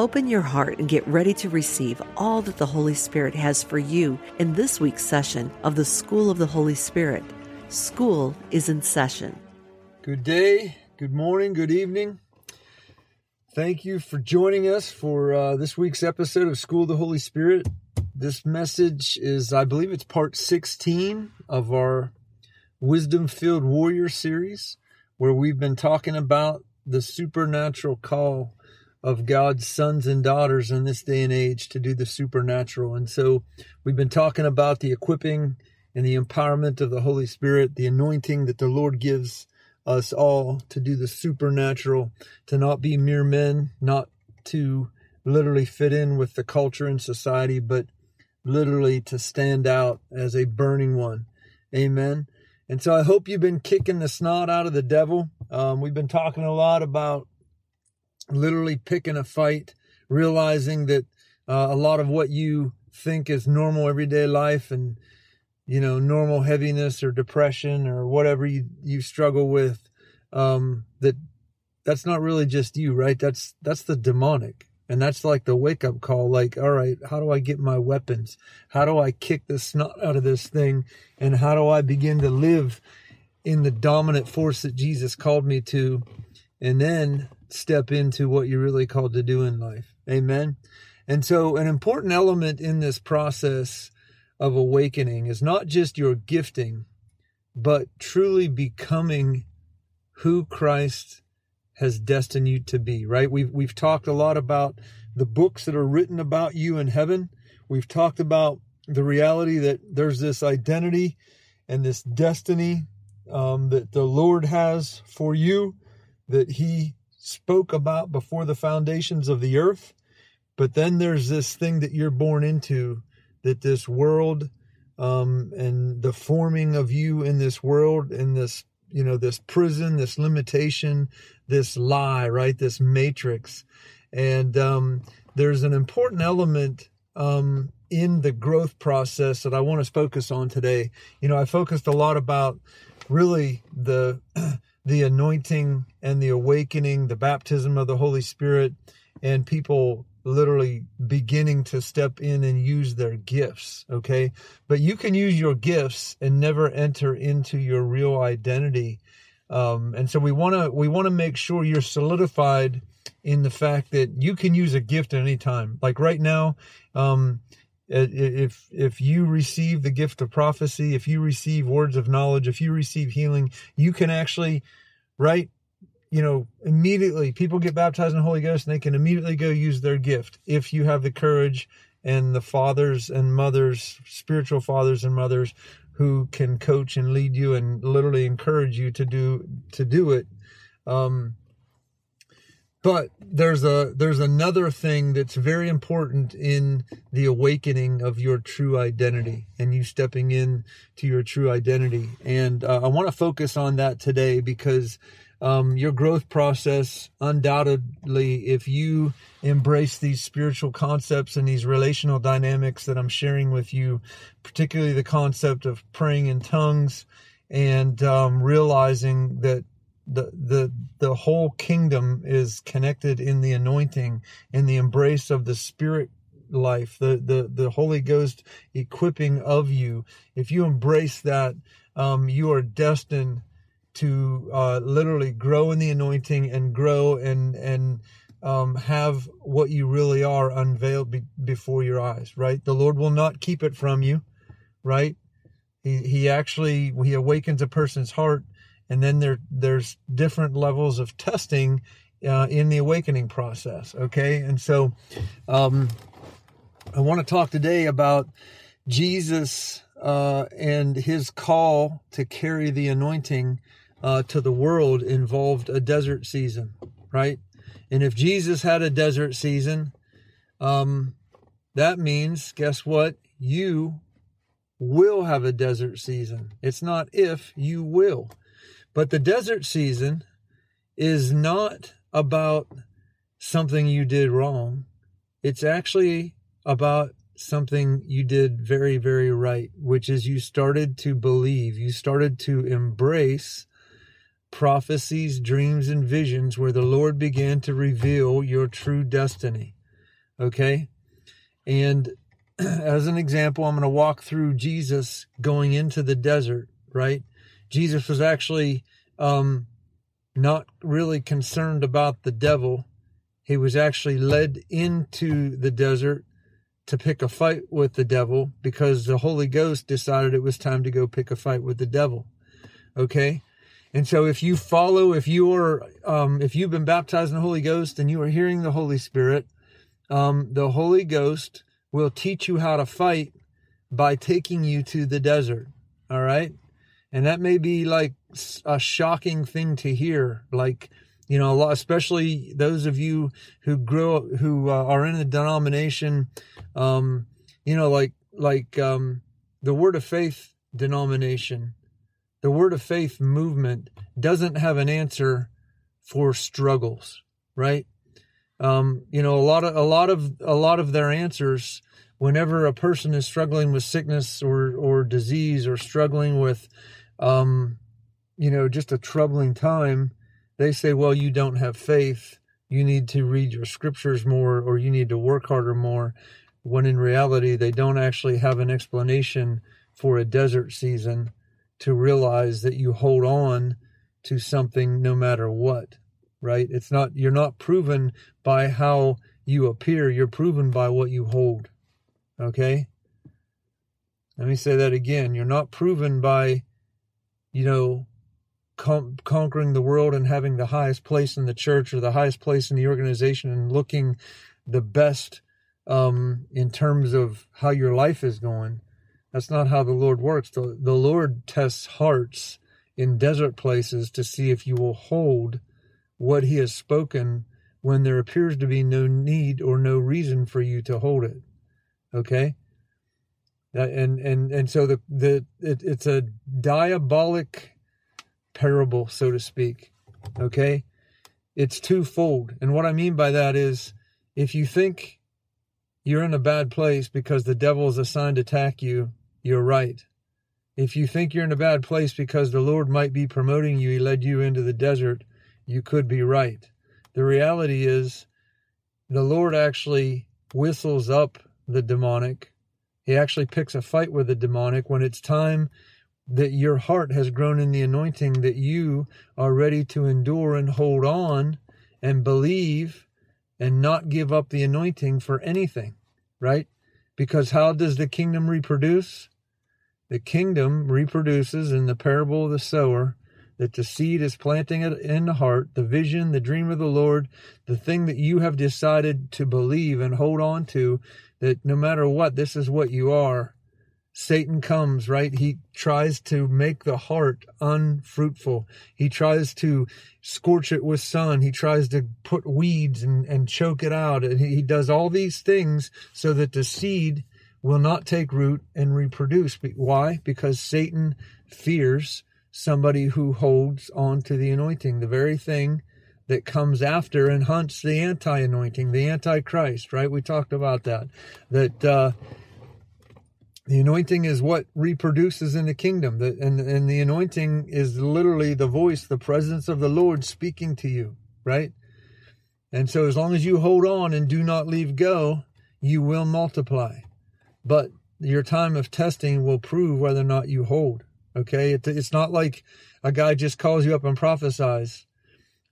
Open your heart and get ready to receive all that the Holy Spirit has for you in this week's session of the School of the Holy Spirit. School is in session. Good day, good morning, good evening. Thank you for joining us for uh, this week's episode of School of the Holy Spirit. This message is, I believe, it's part 16 of our Wisdom Filled Warrior series, where we've been talking about the supernatural call of God's sons and daughters in this day and age to do the supernatural. And so we've been talking about the equipping and the empowerment of the Holy Spirit, the anointing that the Lord gives us all to do the supernatural, to not be mere men, not to literally fit in with the culture and society, but literally to stand out as a burning one. Amen. And so I hope you've been kicking the snot out of the devil. Um, we've been talking a lot about literally picking a fight, realizing that uh, a lot of what you think is normal everyday life and you know normal heaviness or depression or whatever you you struggle with um that that's not really just you right? That's that's the demonic. And that's like the wake up call like all right how do i get my weapons? How do i kick the snot out of this thing? And how do i begin to live in the dominant force that jesus called me to? And then step into what you're really called to do in life amen and so an important element in this process of awakening is not just your gifting, but truly becoming who Christ has destined you to be, right? We've, we've talked a lot about the books that are written about you in heaven. We've talked about the reality that there's this identity and this destiny um, that the Lord has for you that He spoke about before the foundations of the earth. But then there's this thing that you're born into that this world um, and the forming of you in this world, in this, you know, this prison, this limitation, this lie, right? This matrix. And um, there's an important element um, in the growth process that I want to focus on today. You know, I focused a lot about really the the anointing and the awakening, the baptism of the Holy Spirit, and people literally beginning to step in and use their gifts okay? But you can use your gifts and never enter into your real identity. Um, and so we want to we want to make sure you're solidified in the fact that you can use a gift at any time. Like right now um, if if you receive the gift of prophecy if you receive words of knowledge if you receive healing you can actually right you know, immediately people get baptized in the Holy Ghost and they can immediately go use their gift if you have the courage and the fathers and mothers, spiritual fathers and mothers who can coach and lead you and literally encourage you to do to do it. Um, but there's a there's another thing that's very important in the awakening of your true identity and you stepping in to your true identity. And uh, i want to focus on that today because um, your growth process, undoubtedly, if you embrace these spiritual concepts and these relational dynamics that I'm sharing with you, particularly the concept of praying in tongues and um, realizing that the the the whole kingdom is connected in the anointing in the embrace of the spirit life the the the holy ghost equipping of you if you embrace that um, you are destined to uh, literally grow in the anointing and grow and and um, have what you really are unveiled be, before your eyes. Right, the Lord will not keep it from you. Right, he he actually he awakens a person's heart, and then there there's different levels of testing uh, in the awakening process. Okay, and so um, I want to talk today about Jesus uh, and his call to carry the anointing uh, to the world involved a desert season, right? And if Jesus had a desert season, um, that means, guess what? You will have a desert season. It's not if, you will. But the desert season is not about something you did wrong. It's actually about something you did very, very right, which is you started to believe, you started to embrace prophecies, dreams, and visions where the Lord began to reveal your true destiny. Okay? And as an example, I'm going to walk through Jesus going into the desert, right? Jesus was actually um, not really concerned about the devil. He was actually led into the desert to pick a fight with the devil because the Holy Ghost decided it was time to go pick a fight with the devil. Okay? And so if you follow, if you are, um, if you've been baptized in the Holy Ghost and you are hearing the Holy Spirit, um, the Holy Ghost will teach you how to fight by taking you to the desert. All right. And that may be like a shocking thing to hear. Like, you know, a lot, especially those of you who grow, who uh, are in a denomination, um, you know, like, like, um, the word of faith denomination, the word of faith movement doesn't have an answer for struggles, right? Um, you know, a lot of a lot of a lot of their answers whenever a person is struggling with sickness or or disease or struggling with um, you know, just a troubling time, they say, well, you don't have faith. You need to read your scriptures more or you need to work harder more. When in reality, they don't actually have an explanation for a desert season to realize that you hold on to something no matter what right? It's not, you're not proven by how you appear, you're proven by what you hold. Okay? Let me say that again. You're not proven by, you know, con- conquering the world and having the highest place in the church or the highest place in the organization and looking the best um, in terms of how your life is going. That's not how the Lord works. The, the Lord tests hearts in desert places to see if you will hold what he has spoken when there appears to be no need or no reason for you to hold it. Okay? And and and so the the it, it's a diabolic parable, so to speak. Okay? It's twofold. And what I mean by that is if you think you're in a bad place because the devil is assigned to attack you, you're right. If you think you're in a bad place because the Lord might be promoting you, he led you into the desert, you could be right. The reality is, the Lord actually whistles up the demonic. He actually picks a fight with the demonic when it's time that your heart has grown in the anointing, that you are ready to endure and hold on and believe and not give up the anointing for anything, right? Because how does the kingdom reproduce? The kingdom reproduces in the parable of the sower that the seed is planting it in the heart, the vision, the dream of the Lord, the thing that you have decided to believe and hold on to, that no matter what, this is what you are. Satan comes, right? He tries to make the heart unfruitful. He tries to scorch it with sun. He tries to put weeds and, and choke it out. And he does all these things so that the seed will not take root and reproduce. Why? Because Satan fears somebody who holds on to the anointing, the very thing that comes after and hunts the anti anointing, the antichrist, right? We talked about that. That uh, the anointing is what reproduces in the kingdom, that, and, and the anointing is literally the voice, the presence of the Lord speaking to you, right? And so, as long as you hold on and do not leave go, you will multiply. But your time of testing will prove whether or not you hold. Okay, it, it's not like a guy just calls you up and prophesies.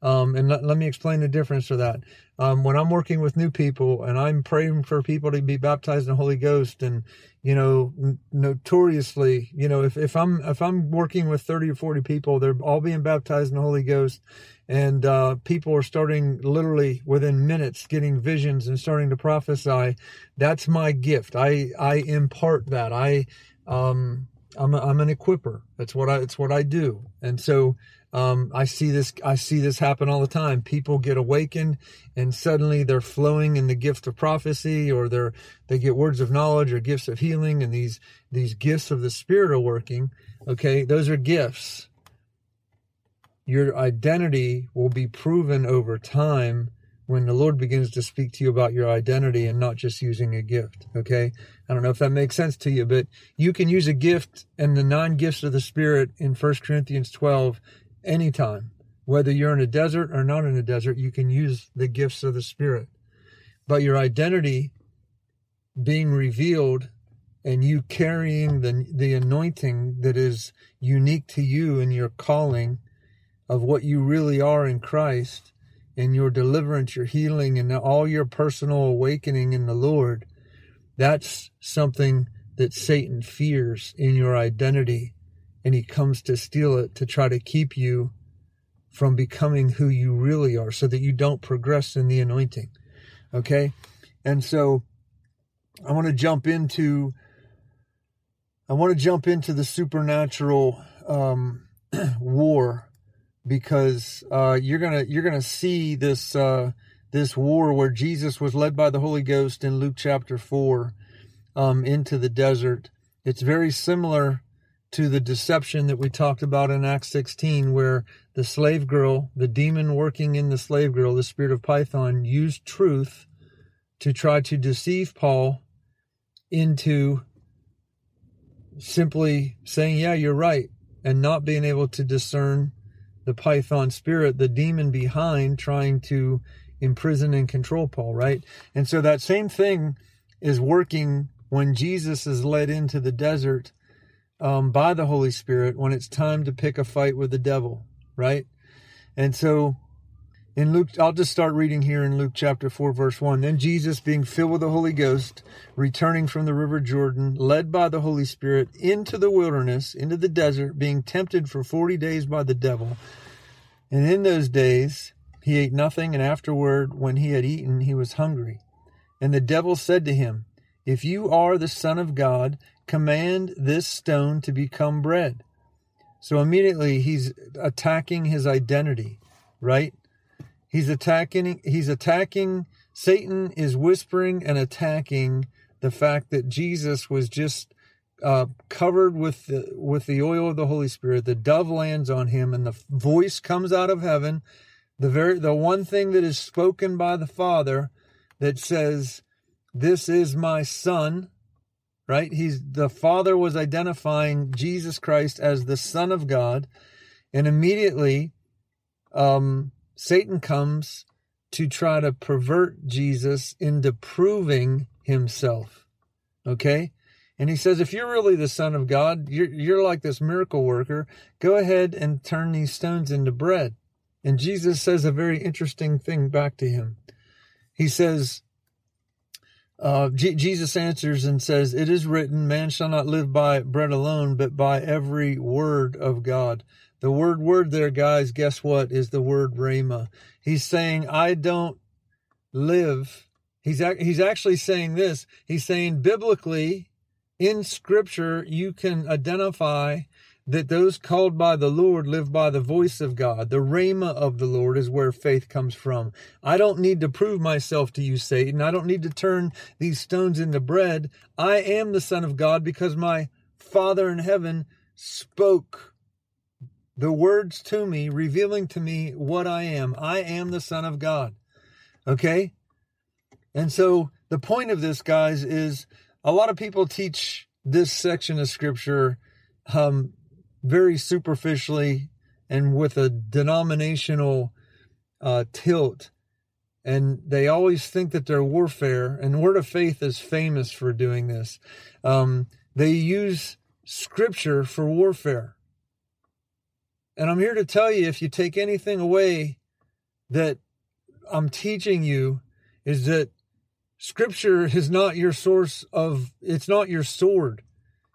Um, and let, let, me explain the difference for that. Um, when I'm working with new people and I'm praying for people to be baptized in the Holy Ghost, and you know, n- notoriously, you know, if, if I'm if I'm working with 30 or 40 people, they're all being baptized in the Holy Ghost, and uh, people are starting literally within minutes getting visions and starting to prophesy. That's my gift. I I impart that. I um I'm a, I'm an equiper. That's what I it's what I do. And so Um, I see this. I see this happen all the time. People get awakened, and suddenly they're flowing in the gift of prophecy, or they're they get words of knowledge or gifts of healing, and these these gifts of the Spirit are working. Okay, those are gifts. Your identity will be proven over time when the Lord begins to speak to you about your identity and not just using a gift. Okay. I don't know if that makes sense to you, but you can use a gift and the nine gifts of the Spirit in First Corinthians 12 anytime. Whether you're in a desert or not in a desert, you can use the gifts of the Spirit. But your identity being revealed and you carrying the, the anointing that is unique to you and your calling of what you really are in Christ and your deliverance, your healing, and all your personal awakening in the Lord, that's something that Satan fears in your identity. And he comes to steal it to try to keep you from becoming who you really are so that you don't progress in the anointing. Okay? And so I want to jump into I want to jump into the supernatural um, war because uh, you're gonna you're gonna see this uh, this war where Jesus was led by the Holy Ghost in Luke chapter four um, into the desert. It's very similar to the deception that we talked about in Acts 16, where the slave girl, the demon working in the slave girl, the spirit of Python, used truth to try to deceive Paul into simply saying, Yeah, you're right, and not being able to discern the python spirit, the demon behind trying to imprison and control Paul, right? And so that same thing is working when Jesus is led into the desert um, by the Holy Spirit when it's time to pick a fight with the devil, right? And so in Luke, I'll just start reading here in Luke chapter 4, verse 1. Then Jesus, being filled with the Holy Ghost, returning from the river Jordan, led by the Holy Spirit into the wilderness, into the desert, being tempted for 40 days by the devil. And in those days he ate nothing, and afterward, when he had eaten, he was hungry. And the devil said to him, If you are the Son of God, command this stone to become bread. So immediately he's attacking his identity, right? He's attacking, he's attacking, Satan is whispering and attacking the fact that Jesus was just uh, covered with the, with the oil of the Holy Spirit. The dove lands on him, and the voice comes out of heaven. The very the one thing that is spoken by the Father that says, "This is my Son." Right? He's the Father was identifying Jesus Christ as the Son of God, and immediately, um, Satan comes to try to pervert Jesus into proving himself. Okay? And he says, if you're really the Son of God, you're, you're like this miracle worker, go ahead and turn these stones into bread. And Jesus says a very interesting thing back to him. He says, uh, Jesus answers and says, It is written, man shall not live by bread alone, but by every word of God. The word word there, guys, guess what? Is the word rhema. He's saying, I don't live. He's, he's actually saying this. He's saying biblically, in scripture, you can identify that those called by the Lord live by the voice of God. The rhema of the Lord is where faith comes from. I don't need to prove myself to you, Satan. I don't need to turn these stones into bread. I am the Son of God because my Father in heaven spoke the words to me, revealing to me what I am. I am the Son of God. Okay? And so the point of this, guys, is a lot of people teach this section of scripture um, very superficially and with a denominational uh, tilt. And they always think that their warfare, and Word of Faith is famous for doing this. Um, they use scripture for warfare. And I'm here to tell you if you take anything away that I'm teaching you, is that scripture is not your source of, it's not your sword.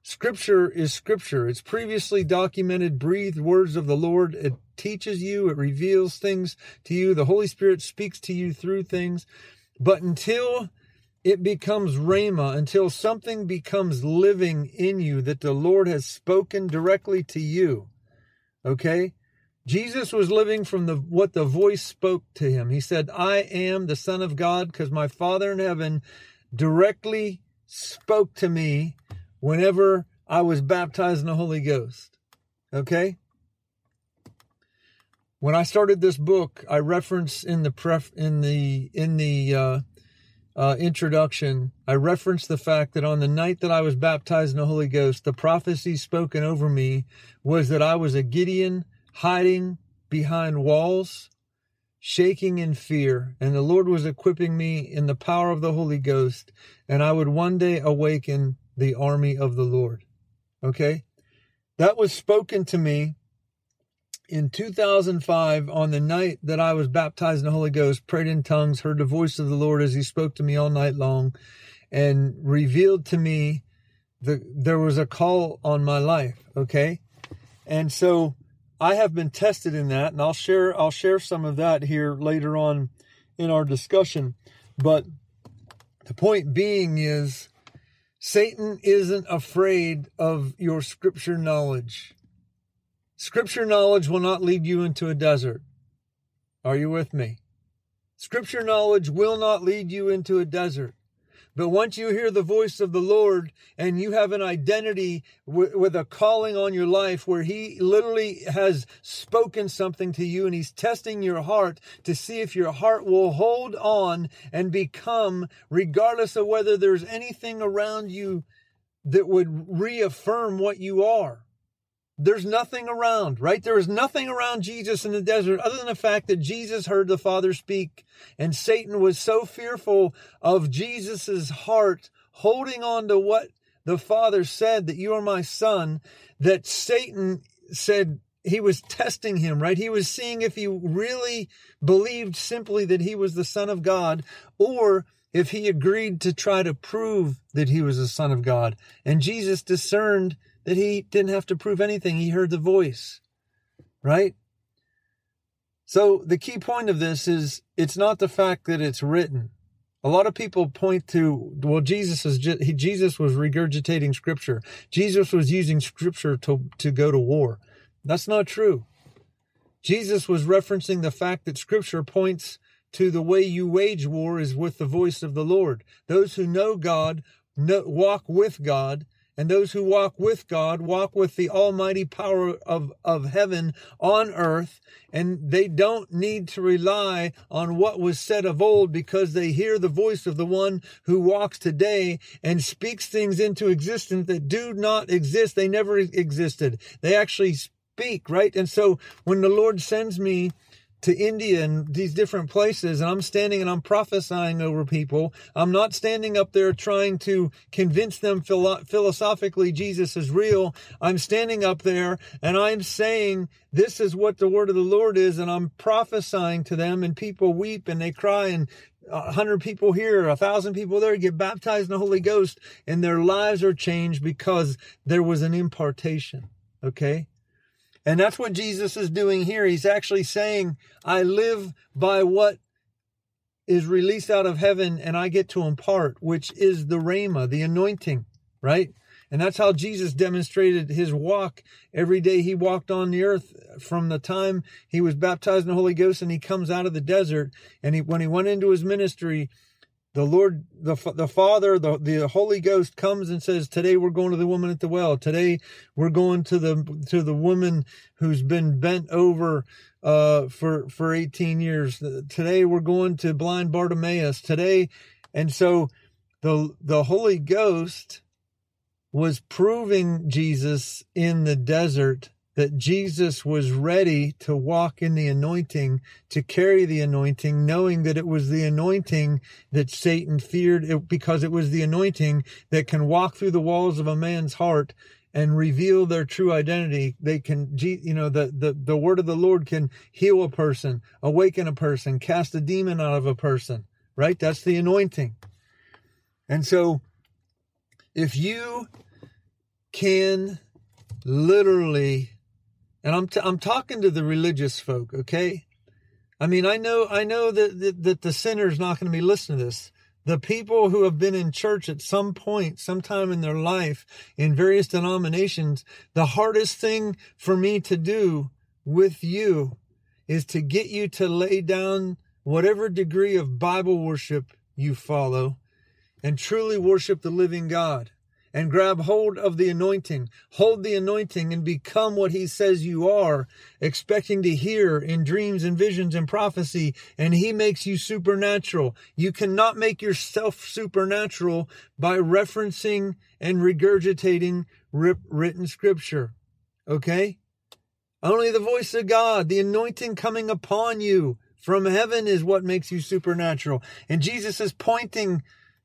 Scripture is scripture. It's previously documented, breathed words of the Lord. It teaches you, it reveals things to you. The Holy Spirit speaks to you through things. But until it becomes Rhema, until something becomes living in you that the Lord has spoken directly to you, Okay? Jesus was living from the what the voice spoke to him. He said, "I am the Son of God because my Father in heaven directly spoke to me whenever I was baptized in the Holy Ghost." Okay? When I started this book, I reference in the pref in the in the uh, uh, introduction, I referenced the fact that on the night that I was baptized in the Holy Ghost, the prophecy spoken over me was that I was a Gideon hiding behind walls, shaking in fear, and the Lord was equipping me in the power of the Holy Ghost, and I would one day awaken the army of the Lord. Okay? That was spoken to me in 2005 on the night that I was baptized in the Holy Ghost, prayed in tongues, heard the voice of the Lord as he spoke to me all night long and revealed to me that there was a call on my life, okay? And so I have been tested in that and I'll share I'll share some of that here later on in our discussion. But the point being is Satan isn't afraid of your scripture knowledge. Scripture knowledge will not lead you into a desert. Are you with me? Scripture knowledge will not lead you into a desert. But once you hear the voice of the Lord and you have an identity w- with a calling on your life where He literally has spoken something to you and He's testing your heart to see if your heart will hold on and become, regardless of whether there's anything around you that would reaffirm what you are. There's nothing around, right? There is nothing around Jesus in the desert other than the fact that Jesus heard the Father speak. And Satan was so fearful of Jesus's heart holding on to what the Father said that you are my son, that Satan said he was testing him, right? He was seeing if he really believed simply that he was the Son of God or if he agreed to try to prove that he was the Son of God. And Jesus discerned that he didn't have to prove anything. He heard the voice, right? So the key point of this is it's not the fact that it's written. A lot of people point to, well, Jesus is he, Jesus was regurgitating scripture. Jesus was using scripture to, to go to war. That's not true. Jesus was referencing the fact that scripture points to the way you wage war is with the voice of the Lord. Those who know God know, walk with God and those who walk with God walk with the almighty power of, of heaven on earth. And they don't need to rely on what was said of old because they hear the voice of the one who walks today and speaks things into existence that do not exist. They never existed. They actually speak, right? And so when the Lord sends me to India and these different places, and I'm standing and I'm prophesying over people. I'm not standing up there trying to convince them philo- philosophically Jesus is real. I'm standing up there and I'm saying this is what the word of the Lord is, and I'm prophesying to them, and people weep and they cry, and a hundred people here, a thousand people there get baptized in the Holy Ghost, and their lives are changed because there was an impartation. Okay. And that's what Jesus is doing here. He's actually saying, I live by what is released out of heaven and I get to impart, which is the Rhema, the anointing, right? And that's how Jesus demonstrated his walk every day he walked on the earth from the time he was baptized in the Holy Ghost and he comes out of the desert. And he, when he went into his ministry, the Lord, the, the Father, the, the Holy Ghost comes and says, today we're going to the woman at the well. Today we're going to the, to the woman who's been bent over, uh, for, for 18 years. Today we're going to blind Bartimaeus today. And so the, the Holy Ghost was proving Jesus in the desert that Jesus was ready to walk in the anointing, to carry the anointing, knowing that it was the anointing that Satan feared because it was the anointing that can walk through the walls of a man's heart and reveal their true identity. They can, you know, the, the, the word of the Lord can heal a person, awaken a person, cast a demon out of a person, right? That's the anointing. And so if you can literally and I'm, t- I'm talking to the religious folk, okay? I mean, I know, I know that, that, that the sinner's not going to be listening to this. The people who have been in church at some point, sometime in their life, in various denominations, the hardest thing for me to do with you is to get you to lay down whatever degree of Bible worship you follow and truly worship the living God and grab hold of the anointing. Hold the anointing and become what he says you are, expecting to hear in dreams and visions and prophecy, and he makes you supernatural. You cannot make yourself supernatural by referencing and regurgitating written scripture. Okay? Only the voice of God, the anointing coming upon you from heaven is what makes you supernatural. And Jesus is pointing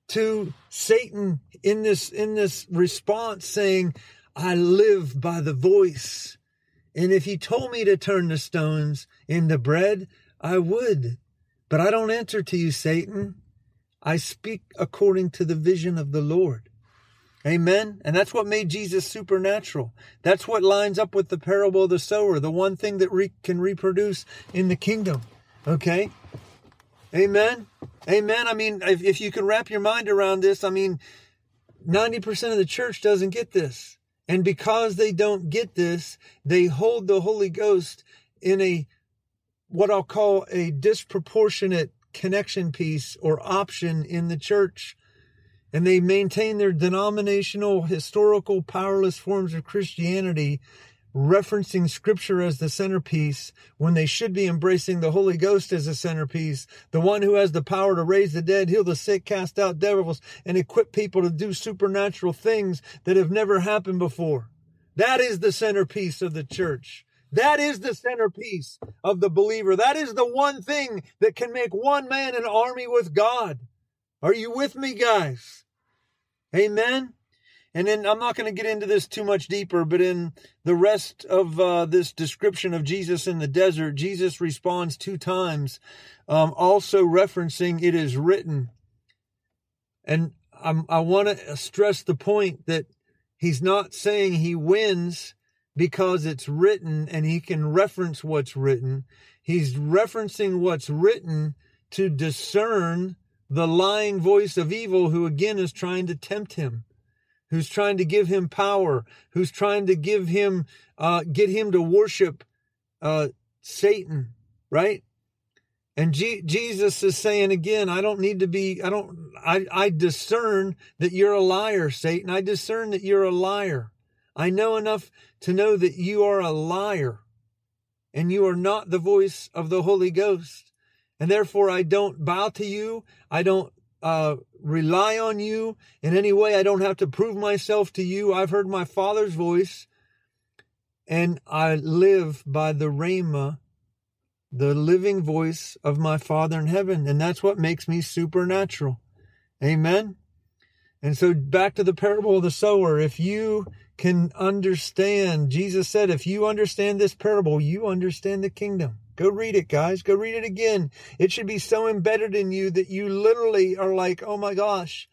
to Satan in this in this response saying, I live by the voice. And if he told me to turn the stones into bread, I would. But I don't answer to you, Satan. I speak according to the vision of the Lord. Amen. And that's what made Jesus supernatural. That's what lines up with the parable of the sower, the one thing that re- can reproduce in the kingdom. Okay? Amen. Amen. I mean, if, if you can wrap your mind around this, I mean, 90% of the church doesn't get this. And because they don't get this, they hold the Holy Ghost in a, what I'll call a disproportionate connection piece or option in the church. And they maintain their denominational, historical, powerless forms of Christianity referencing scripture as the centerpiece when they should be embracing the Holy Ghost as the centerpiece, the one who has the power to raise the dead, heal the sick, cast out devils, and equip people to do supernatural things that have never happened before. That is the centerpiece of the church. That is the centerpiece of the believer. That is the one thing that can make one man an army with God. Are you with me, guys? Amen. And then I'm not going to get into this too much deeper, but in the rest of uh, this description of Jesus in the desert, Jesus responds two times, um, also referencing it is written. And I'm, I want to stress the point that he's not saying he wins because it's written and he can reference what's written. He's referencing what's written to discern the lying voice of evil who again is trying to tempt him who's trying to give him power, who's trying to give him, uh, get him to worship uh, Satan, right? And G- Jesus is saying again, I don't need to be, I don't, I, I discern that you're a liar, Satan. I discern that you're a liar. I know enough to know that you are a liar and you are not the voice of the Holy Ghost. And therefore I don't bow to you. I don't uh, rely on you in any way. I don't have to prove myself to you. I've heard my Father's voice, and I live by the Rhema, the living voice of my Father in heaven. And that's what makes me supernatural. Amen. And so back to the parable of the sower. If you can understand, Jesus said, if you understand this parable, you understand the kingdom. Go read it, guys. Go read it again. It should be so embedded in you that you literally are like, oh my gosh,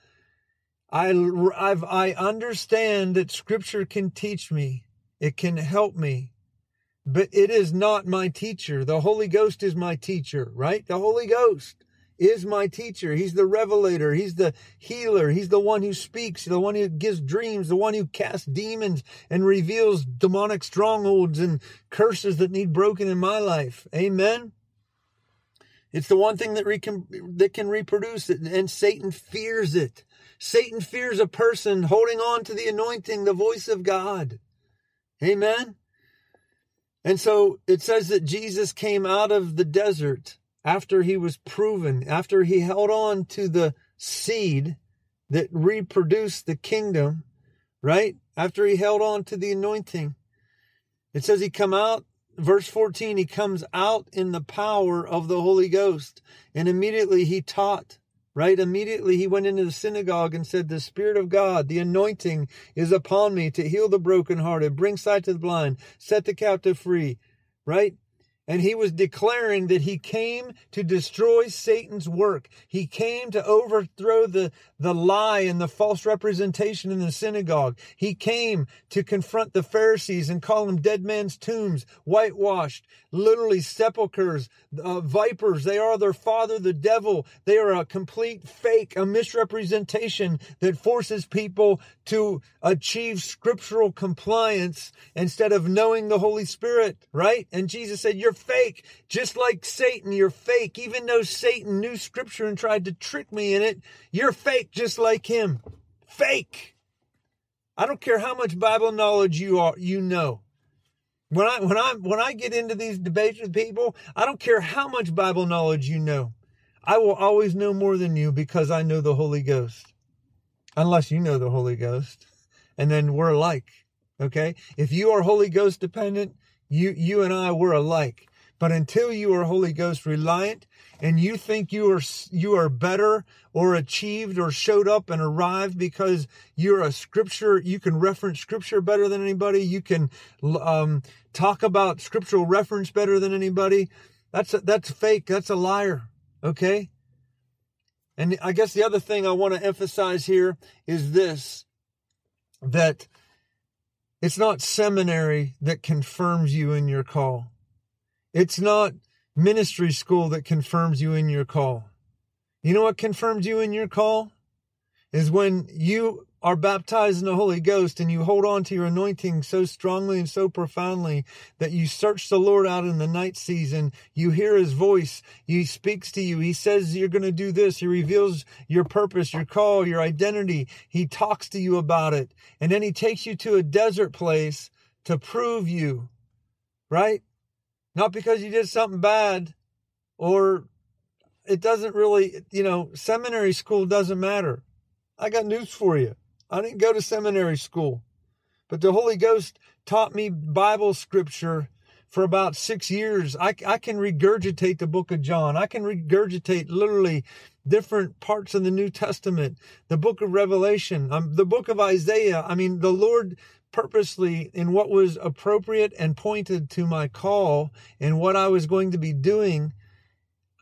I, I've, I understand that scripture can teach me. It can help me. But it is not my teacher. The Holy Ghost is my teacher, right? The Holy Ghost is my teacher. He's the revelator. He's the healer. He's the one who speaks, the one who gives dreams, the one who casts demons and reveals demonic strongholds and curses that need broken in my life. Amen. It's the one thing that, re- can, that can reproduce it, and Satan fears it. Satan fears a person holding on to the anointing, the voice of God. Amen. And so it says that Jesus came out of the desert after he was proven, after he held on to the seed that reproduced the kingdom, right? After he held on to the anointing. It says he come out, verse 14, he comes out in the power of the Holy Ghost. And immediately he taught, right? Immediately he went into the synagogue and said, the Spirit of God, the anointing is upon me to heal the brokenhearted, bring sight to the blind, set the captive free, right? And he was declaring that he came to destroy Satan's work. He came to overthrow the, the lie and the false representation in the synagogue. He came to confront the Pharisees and call them dead men's tombs, whitewashed, literally sepulchres, uh, vipers. They are their father, the devil. They are a complete fake, a misrepresentation that forces people to achieve scriptural compliance instead of knowing the Holy Spirit, right? And Jesus said, You're fake. Just like Satan, you're fake. Even though Satan knew scripture and tried to trick me in it, you're fake just like him. Fake. I don't care how much Bible knowledge you are, you know. When I when I when I get into these debates with people, I don't care how much Bible knowledge you know. I will always know more than you because I know the Holy Ghost. Unless you know the Holy Ghost. And then we're alike. Okay? If you are Holy Ghost dependent, you you and I were alike. But until you are Holy Ghost reliant and you think you are you are better or achieved or showed up and arrived because you're a scripture, you can reference scripture better than anybody, you can um, talk about scriptural reference better than anybody. That's a, that's fake. That's a liar. Okay. And I guess the other thing I want to emphasize here is this that it's not seminary that confirms you in your call. It's not ministry school that confirms you in your call. You know what confirms you in your call? Is when you are baptized in the Holy Ghost and you hold on to your anointing so strongly and so profoundly that you search the Lord out in the night season. You hear his voice. He speaks to you. He says you're going to do this. He reveals your purpose, your call, your identity. He talks to you about it. And then he takes you to a desert place to prove you, right? Not because you did something bad or it doesn't really, you know, seminary school doesn't matter. I got news for you. I didn't go to seminary school, but the Holy Ghost taught me Bible scripture for about six years. I, I can regurgitate the book of John. I can regurgitate literally different parts of the New Testament, the book of Revelation, um, the book of Isaiah. I mean, the Lord purposely in what was appropriate and pointed to my call and what I was going to be doing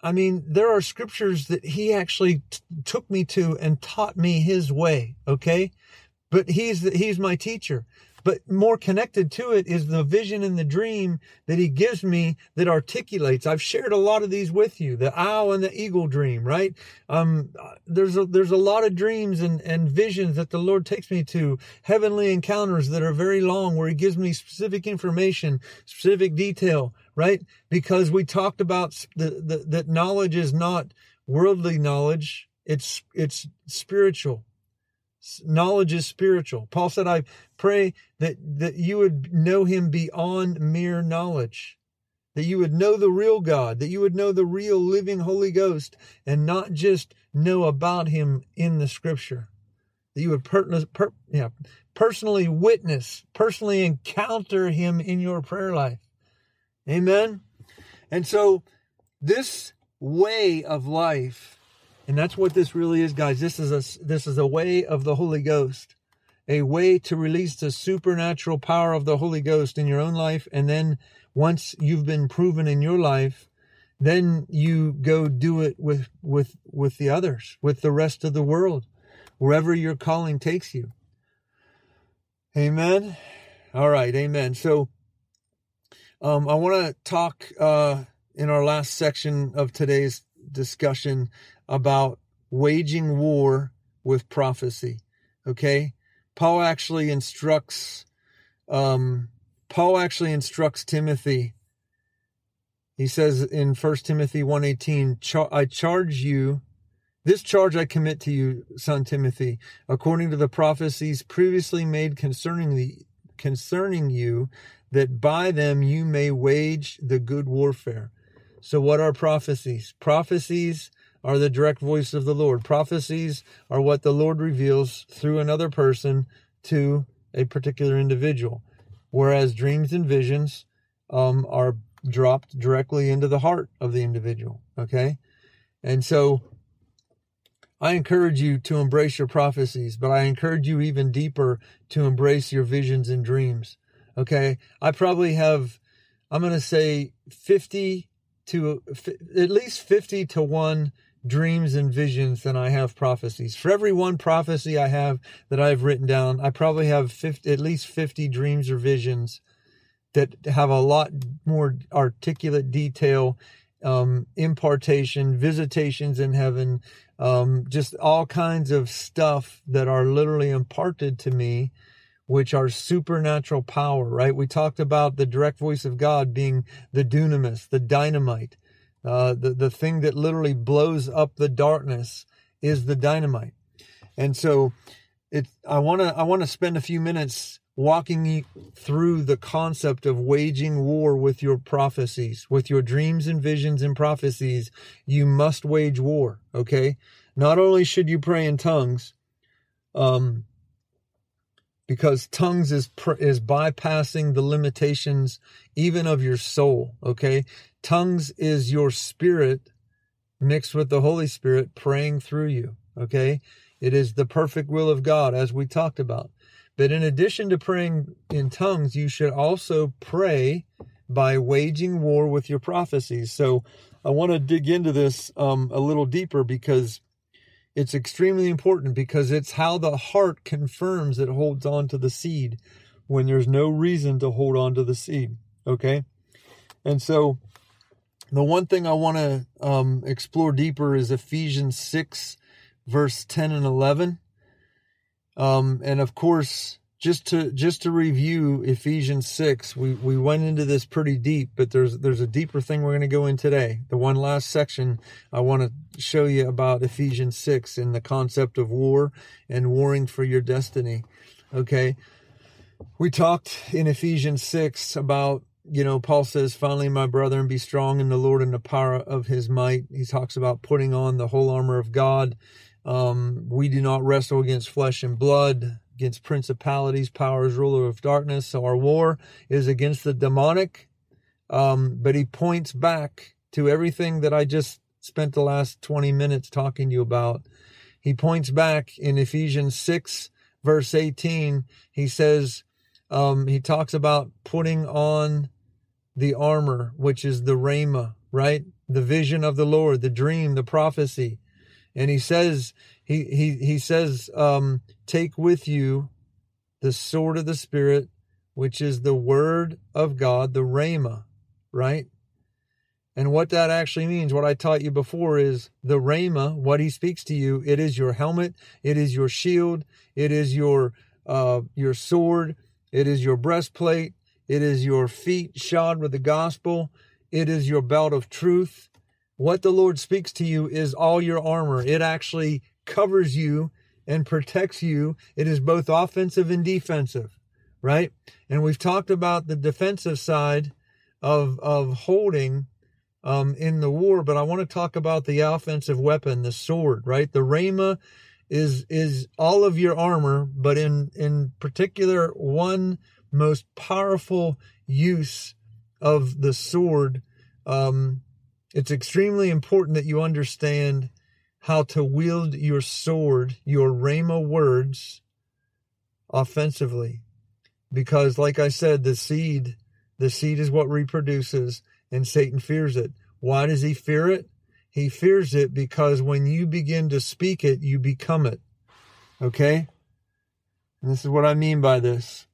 I mean, there are scriptures that he actually t- took me to and taught me his way. Okay. But he's, the, he's my teacher. But more connected to it is the vision and the dream that he gives me that articulates. I've shared a lot of these with you, the owl and the eagle dream, right? Um, there's a, there's a lot of dreams and, and visions that the Lord takes me to, heavenly encounters that are very long where he gives me specific information, specific detail, right? Because we talked about the, the, that knowledge is not worldly knowledge. It's, it's spiritual knowledge is spiritual. Paul said, I pray that, that you would know him beyond mere knowledge, that you would know the real God, that you would know the real living Holy Ghost and not just know about him in the scripture, that you would per, per, yeah, personally witness, personally encounter him in your prayer life. Amen. And so this way of life and that's what this really is, guys. This is a this is a way of the Holy Ghost, a way to release the supernatural power of the Holy Ghost in your own life, and then once you've been proven in your life, then you go do it with with with the others, with the rest of the world, wherever your calling takes you. Amen. All right, amen. So, um, I want to talk uh, in our last section of today's discussion about waging war with prophecy. Okay. Paul actually instructs, um, Paul actually instructs Timothy. He says in 1 Timothy 1.18, I charge you, this charge I commit to you, son Timothy, according to the prophecies previously made concerning the, concerning you, that by them you may wage the good warfare. So what are prophecies? Prophecies are the direct voice of the Lord. Prophecies are what the Lord reveals through another person to a particular individual, whereas dreams and visions um, are dropped directly into the heart of the individual. Okay, and so I encourage you to embrace your prophecies, but I encourage you even deeper to embrace your visions and dreams. Okay, I probably have I'm going to say 50 to at least 50 to 1 dreams and visions than I have prophecies. For every one prophecy I have that I've written down, I probably have 50, at least 50 dreams or visions that have a lot more articulate detail, um, impartation, visitations in heaven, um, just all kinds of stuff that are literally imparted to me, which are supernatural power, right? We talked about the direct voice of God being the dunamis, the dynamite. Uh, the, the thing that literally blows up the darkness is the dynamite. And so it, I want to, I want to spend a few minutes walking through the concept of waging war with your prophecies, with your dreams and visions and prophecies. You must wage war. Okay. Not only should you pray in tongues, um, because tongues is is bypassing the limitations even of your soul okay tongues is your spirit mixed with the holy spirit praying through you okay it is the perfect will of god as we talked about but in addition to praying in tongues you should also pray by waging war with your prophecies so i want to dig into this um, a little deeper because it's extremely important because it's how the heart confirms it holds on to the seed when there's no reason to hold on to the seed. Okay. And so the one thing I want to um, explore deeper is Ephesians 6, verse 10 and 11. Um, and of course, just to just to review Ephesians 6, we, we went into this pretty deep, but there's there's a deeper thing we're going to go in today. The one last section I want to show you about Ephesians 6 and the concept of war and warring for your destiny. Okay. We talked in Ephesians 6 about you know, Paul says, finally, my brethren, be strong in the Lord and the power of his might. He talks about putting on the whole armor of God. Um, we do not wrestle against flesh and blood, against principalities, powers, ruler of darkness. So our war is against the demonic. Um, but he points back to everything that I just spent the last 20 minutes talking to you about. He points back in Ephesians 6, verse 18. He says, um, he talks about putting on the armor, which is the Rhema, right? The vision of the Lord, the dream, the prophecy. And he says, he, he, he says, um, take with you the sword of the Spirit, which is the word of God, the Rhema, right? And what that actually means, what I taught you before is the Rhema, what he speaks to you, it is your helmet, it is your shield, it is your, uh, your sword, it is your breastplate, it is your feet shod with the gospel, it is your belt of truth. What the Lord speaks to you is all your armor. It actually covers you and protects you. It is both offensive and defensive, right? And we've talked about the defensive side of of holding um, in the war, but I want to talk about the offensive weapon, the sword, right? The rhema is is all of your armor, but in in particular one most powerful use of the sword. Um, it's extremely important that you understand how to wield your sword, your Rhema words, offensively. Because, like I said, the seed, the seed is what reproduces, and Satan fears it. Why does he fear it? He fears it because when you begin to speak it, you become it. Okay? And this is what I mean by this.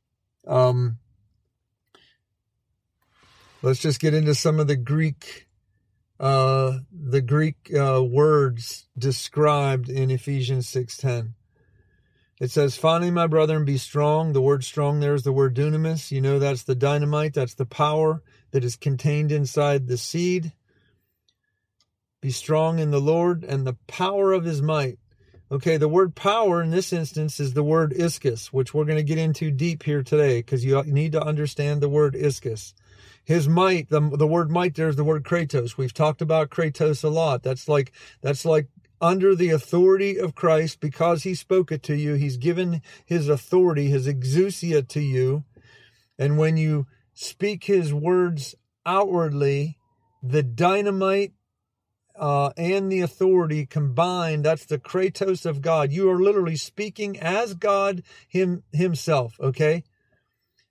Um, let's just get into some of the Greek uh, the Greek uh, words described in Ephesians 6:10. It says, "Finally, my brethren, be strong." The word "strong" there is the word dunamis. You know that's the dynamite. That's the power that is contained inside the seed. Be strong in the Lord and the power of His might. Okay, the word power in this instance is the word ischus, which we're going to get into deep here today because you need to understand the word ischus his might the, the word might there's the word kratos. We've talked about kratos a lot. That's like that's like under the authority of christ because he spoke it to you he's given his authority his exousia to you. And when you speak his words outwardly the dynamite uh, and the authority combined that's the kratos of god. You are literally speaking as god him himself okay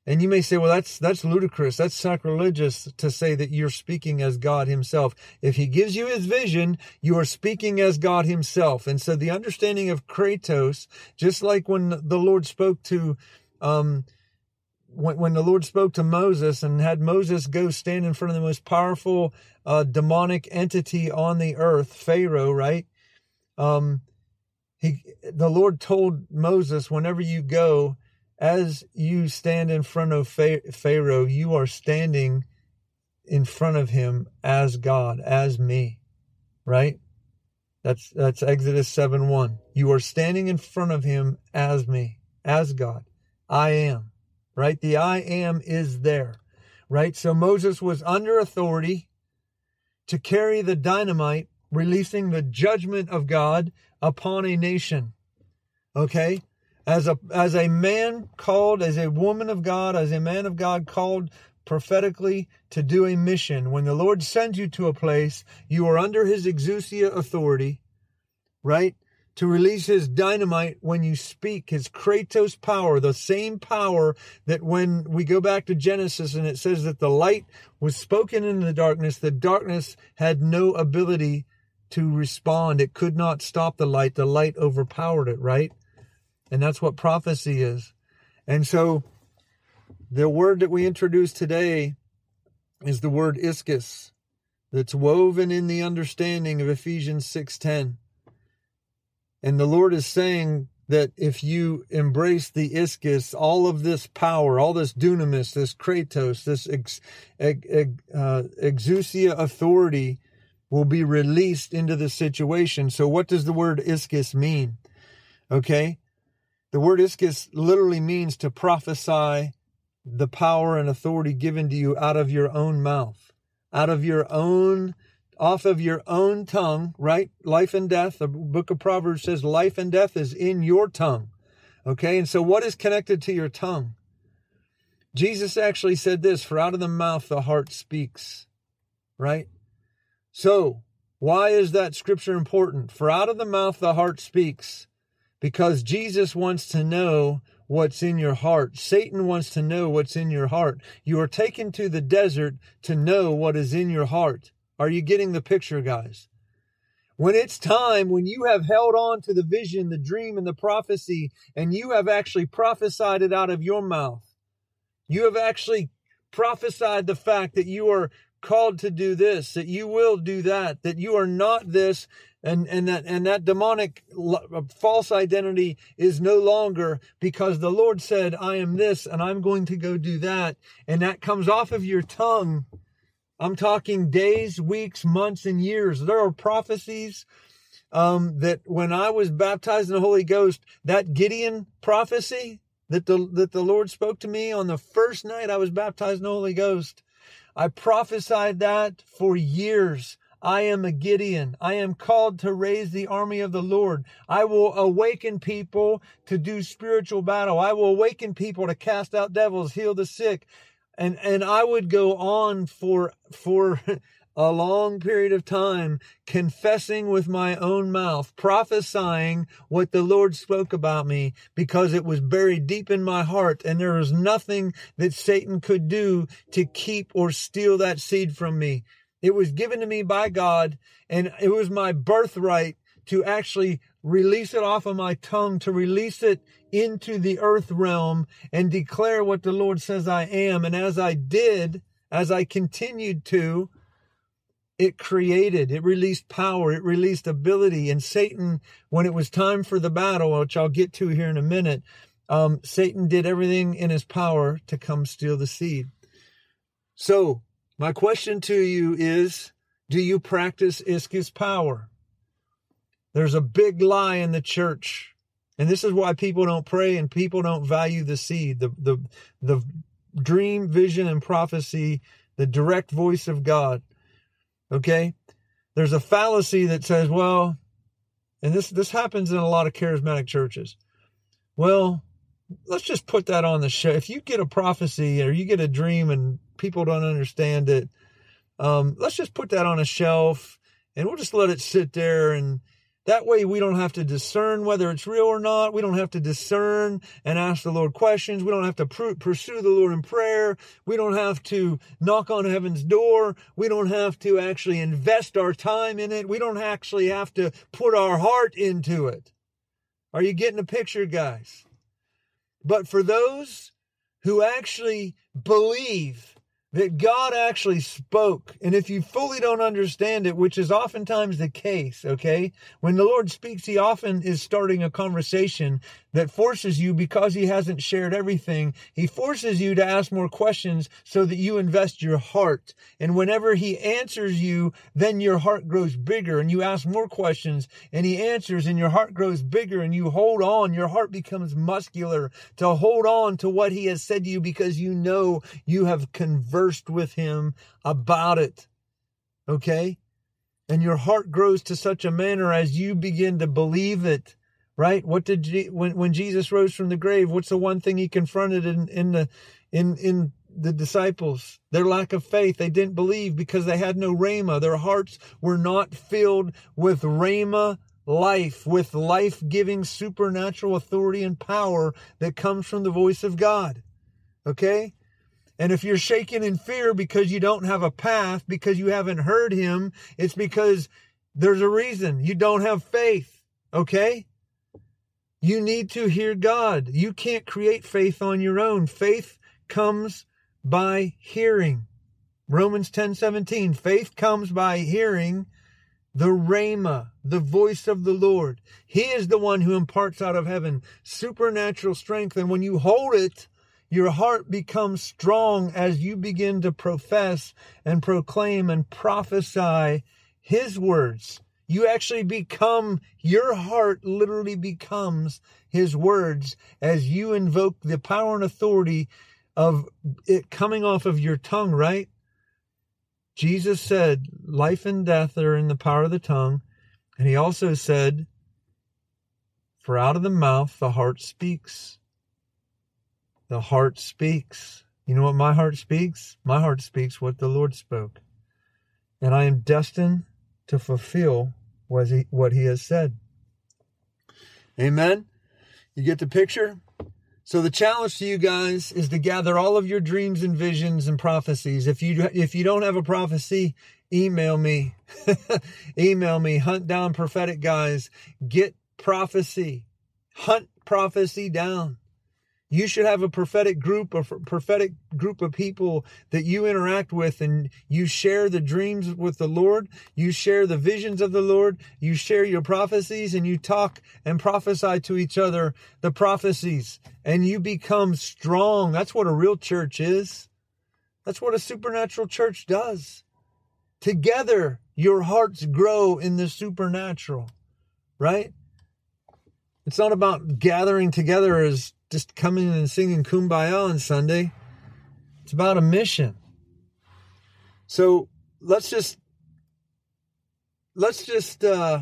And you may say, well, that's, that's ludicrous. That's sacrilegious to say that you're speaking as God himself. If he gives you his vision, you are speaking as God himself. And so the understanding of Kratos, just like when the Lord spoke to, um, when, when the Lord spoke to Moses and had Moses go stand in front of the most powerful uh, demonic entity on the earth, Pharaoh, right? Um, he, the Lord told Moses, whenever you go, as you stand in front of Pharaoh, you are standing in front of him as God, as me, right? That's, that's Exodus 7 1. You are standing in front of him as me, as God. I am, right? The I am is there, right? So Moses was under authority to carry the dynamite, releasing the judgment of God upon a nation. Okay? As a as a man called as a woman of God as a man of God called prophetically to do a mission when the Lord sends you to a place you are under his exousia authority right? To release his dynamite when you speak his kratos power the same power that when we go back to Genesis and it says that the light was spoken in the darkness the darkness had no ability to respond. It could not stop the light. The light overpowered it right and that's what prophecy is. And so the word that we introduced today is the word ischus that's woven in the understanding of Ephesians 6:10. And the Lord is saying that if you embrace the ischus, all of this power, all this dunamis, this kratos, this ex, ex, uh, exousia authority will be released into the situation. So what does the word ischus mean? Okay. The word ischus literally means to prophesy the power and authority given to you out of your own mouth, out of your own, off of your own tongue, right? Life and death. The book of Proverbs says life and death is in your tongue. Okay. And so what is connected to your tongue? Jesus actually said this, for out of the mouth the heart speaks, right? So why is that scripture important? For out of the mouth the heart speaks because Jesus wants to know what's in your heart. Satan wants to know what's in your heart. You are taken to the desert to know what is in your heart. Are you getting the picture, guys? When it's time, when you have held on to the vision, the dream, and the prophecy, and you have actually prophesied it out of your mouth, you have actually prophesied the fact that you are called to do this, that you will do that, that you are not this, and and that and that demonic uh, false identity is no longer because the Lord said, "I am this, and I'm going to go do that," and that comes off of your tongue. I'm talking days, weeks, months, and years. There are prophecies um, that when I was baptized in the Holy Ghost, that Gideon prophecy that the that the Lord spoke to me on the first night I was baptized in the Holy Ghost I prophesied that for years. I am a Gideon. I am called to raise the army of the Lord. I will awaken people to do spiritual battle. I will awaken people to cast out devils, heal the sick. And, and I would go on for, for a long period of time confessing with my own mouth, prophesying what the Lord spoke about me because it was buried deep in my heart and there was nothing that Satan could do to keep or steal that seed from me. It was given to me by God and it was my birthright to actually release it off of my tongue, to release it into the earth realm and declare what the Lord says I am. And as I did, as I continued to, it created, it released power, it released ability. And Satan, when it was time for the battle, which I'll get to here in a minute, um, Satan did everything in his power to come steal the seed. So, my question to you is Do you practice ischus power? There's a big lie in the church. And this is why people don't pray and people don't value the seed, the, the, the dream, vision, and prophecy, the direct voice of God. Okay? There's a fallacy that says, well, and this this happens in a lot of charismatic churches. Well, let's just put that on the show. If you get a prophecy or you get a dream and people don't understand it, um, let's just put that on a shelf and we'll just let it sit there and That way we don't have to discern whether it's real or not. We don't have to discern and ask the Lord questions. We don't have to pr- pursue the Lord in prayer. We don't have to knock on heaven's door. We don't have to actually invest our time in it. We don't actually have to put our heart into it. Are you getting a picture, guys? But for those who actually believe that God actually spoke. And if you fully don't understand it, which is oftentimes the case, okay, when the Lord speaks, He often is starting a conversation that forces you, because He hasn't shared everything, He forces you to ask more questions so that you invest your heart. And whenever He answers you, then your heart grows bigger and you ask more questions and He answers and your heart grows bigger and you hold on. Your heart becomes muscular to hold on to what He has said to you because you know you have converted conversed with him about it. Okay? And your heart grows to such a manner as you begin to believe it. Right? What did Je- when when Jesus rose from the grave? What's the one thing he confronted in in the in in the disciples? Their lack of faith. They didn't believe because they had no rhema. Their hearts were not filled with rhema life, with life giving supernatural authority and power that comes from the voice of God. Okay? And if you're shaking in fear because you don't have a path, because you haven't heard him, it's because there's a reason. You don't have faith. Okay? You need to hear God. You can't create faith on your own. Faith comes by hearing. Romans 10 17. Faith comes by hearing the Rhema, the voice of the Lord. He is the one who imparts out of heaven supernatural strength. And when you hold it, your heart becomes strong as you begin to profess and proclaim and prophesy His words. You actually become, your heart literally becomes His words as you invoke the power and authority of it coming off of your tongue, right? Jesus said, life and death are in the power of the tongue. And he also said, for out of the mouth the heart speaks. The heart speaks. You know what my heart speaks? My heart speaks what the Lord spoke. And I am destined to fulfill what he, what he has said. Amen. You get the picture? So the challenge to you guys is to gather all of your dreams and visions and prophecies. If you if you don't have a prophecy, email me. email me. Hunt down prophetic guys. Get prophecy. Hunt prophecy down. You should have a prophetic group, a prophetic group of people that you interact with and you share the dreams with the Lord. You share the visions of the Lord. You share your prophecies and you talk and prophesy to each other the prophecies and you become strong. That's what a real church is. That's what a supernatural church does. Together, your hearts grow in the supernatural, right? It's not about gathering together as just coming and singing kumbaya on Sunday. It's about a mission. So let's just let's just uh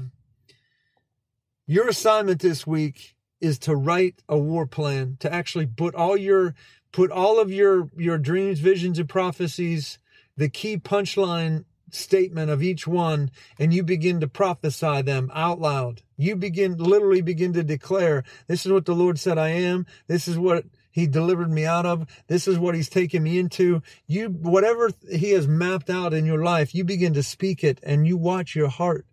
your assignment this week is to write a war plan, to actually put all your put all of your your dreams, visions and prophecies, the key punchline statement of each one and you begin to prophesy them out loud. You begin, literally begin to declare, this is what the Lord said I am. This is what he delivered me out of. This is what he's taken me into. You, whatever he has mapped out in your life, you begin to speak it and you watch your heart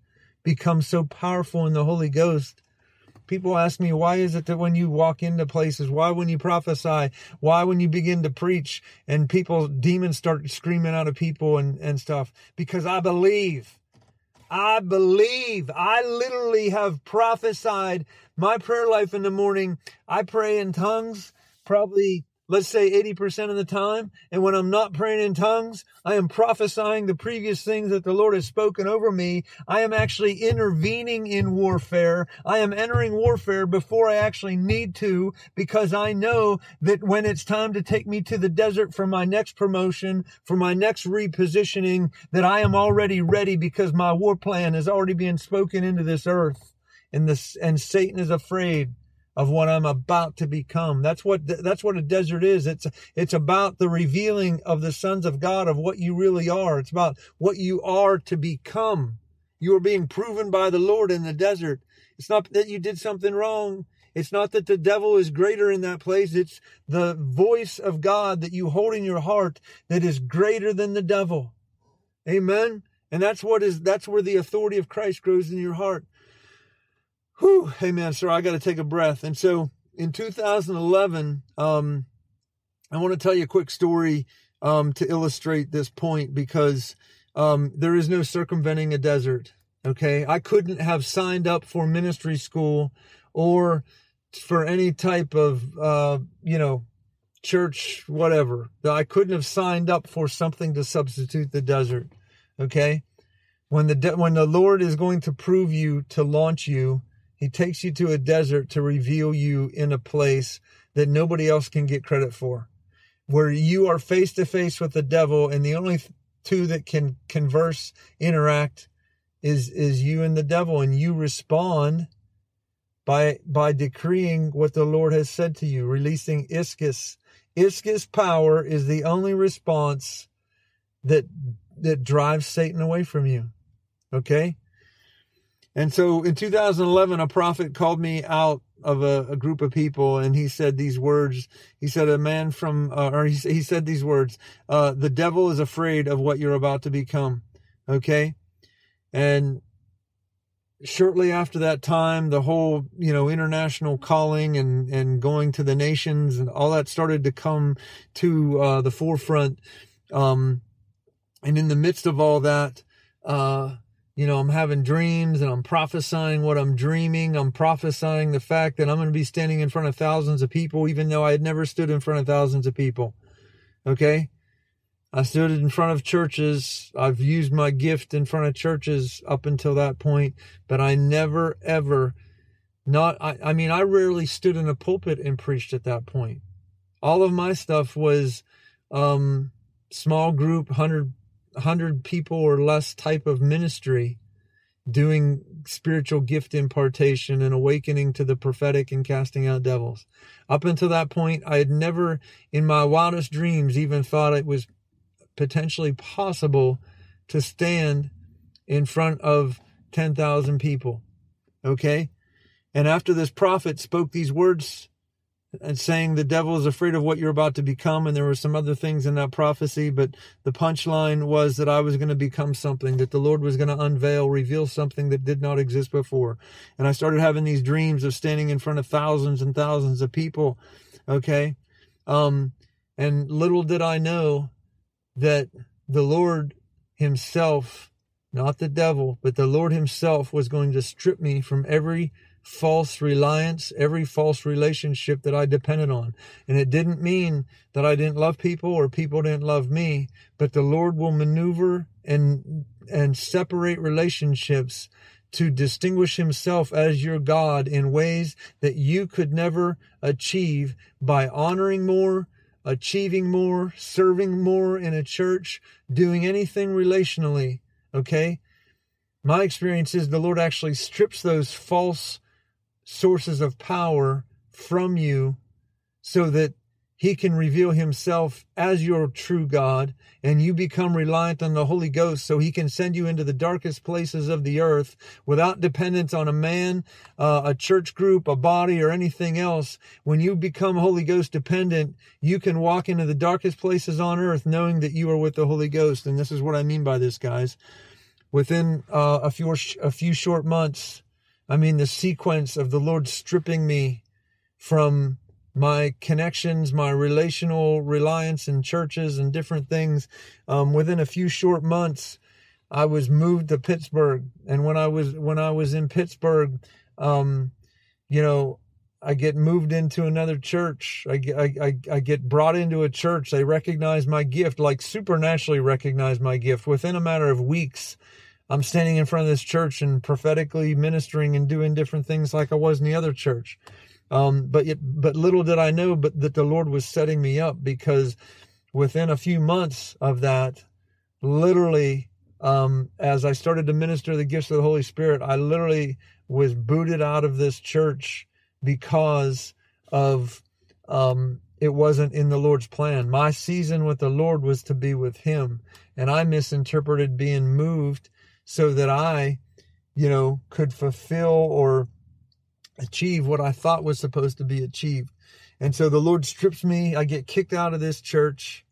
become so powerful in the Holy Ghost People ask me, why is it that when you walk into places, why when you prophesy, why when you begin to preach and people, demons start screaming out of people and, and stuff? Because I believe. I believe. I literally have prophesied my prayer life in the morning. I pray in tongues probably let's say 80% of the time. And when I'm not praying in tongues, I am prophesying the previous things that the Lord has spoken over me. I am actually intervening in warfare. I am entering warfare before I actually need to because I know that when it's time to take me to the desert for my next promotion, for my next repositioning, that I am already ready because my war plan is already being spoken into this earth. And this, and Satan is afraid of what I'm about to become. That's what that's what a desert is. It's it's about the revealing of the sons of God of what you really are. It's about what you are to become. You are being proven by the Lord in the desert. It's not that you did something wrong. It's not that the devil is greater in that place. It's the voice of God that you hold in your heart that is greater than the devil. Amen. And that's what is, that's where the authority of Christ grows in your heart. Whew. Amen. Sir, I got to take a breath. And so in 2011, um, I want to tell you a quick story, um, to illustrate this point because, um, there is no circumventing a desert. Okay. I couldn't have signed up for ministry school or for any type of, uh, you know, church, whatever. I couldn't have signed up for something to substitute the desert. Okay. When the, de- when the Lord is going to prove you to launch you, he takes you to a desert to reveal you in a place that nobody else can get credit for, where you are face to face with the devil, and the only two that can converse, interact, is is you and the devil, and you respond by by decreeing what the Lord has said to you, releasing ischus. Ischus power is the only response that that drives Satan away from you. Okay? And so in 2011, a prophet called me out of a, a, group of people and he said these words. He said, a man from, uh, or he, he, said these words, uh, the devil is afraid of what you're about to become. Okay. And shortly after that time, the whole, you know, international calling and, and going to the nations and all that started to come to, uh, the forefront. Um, and in the midst of all that, uh, you know, I'm having dreams and I'm prophesying what I'm dreaming. I'm prophesying the fact that I'm going to be standing in front of thousands of people, even though I had never stood in front of thousands of people. Okay. I stood in front of churches. I've used my gift in front of churches up until that point, but I never ever not, I, I mean, I rarely stood in a pulpit and preached at that point. All of my stuff was, um, small group, hundred, hundred people or less type of ministry doing spiritual gift impartation and awakening to the prophetic and casting out devils. Up until that point, I had never in my wildest dreams even thought it was potentially possible to stand in front of 10,000 people. Okay? And after this prophet spoke these words and saying the devil is afraid of what you're about to become, and there were some other things in that prophecy, but the punchline was that I was going to become something, that the Lord was going to unveil, reveal something that did not exist before. And I started having these dreams of standing in front of thousands and thousands of people. Okay? Um, and little did I know that the Lord Himself, not the devil, but the Lord Himself was going to strip me from every false reliance, every false relationship that I depended on. And it didn't mean that I didn't love people or people didn't love me, but the Lord will maneuver and and separate relationships to distinguish himself as your God in ways that you could never achieve by honoring more, achieving more, serving more in a church, doing anything relationally. Okay. My experience is the Lord actually strips those false sources of power from you so that he can reveal himself as your true God and you become reliant on the Holy Ghost so he can send you into the darkest places of the earth without dependence on a man, uh, a church group, a body, or anything else. When you become Holy Ghost dependent, you can walk into the darkest places on earth knowing that you are with the Holy Ghost. And this is what I mean by this, guys. Within uh, a few a few short months, I mean the sequence of the Lord stripping me from my connections, my relational reliance in churches and different things. Um, within a few short months, I was moved to Pittsburgh, and when I was when I was in Pittsburgh, um, you know, I get moved into another church. I, I, I get brought into a church. They recognize my gift, like supernaturally recognize my gift. Within a matter of weeks, I'm standing in front of this church and prophetically ministering and doing different things like I was in the other church. Um, but it, but little did I know, but that the Lord was setting me up because within a few months of that, literally, um, as I started to minister the gifts of the Holy Spirit, I literally was booted out of this church because of um, it wasn't in the Lord's plan. My season with the Lord was to be with Him, and I misinterpreted being moved so that I you know, could fulfill or achieve what I thought was supposed to be achieved. And so the Lord strips me. I get kicked out of this church.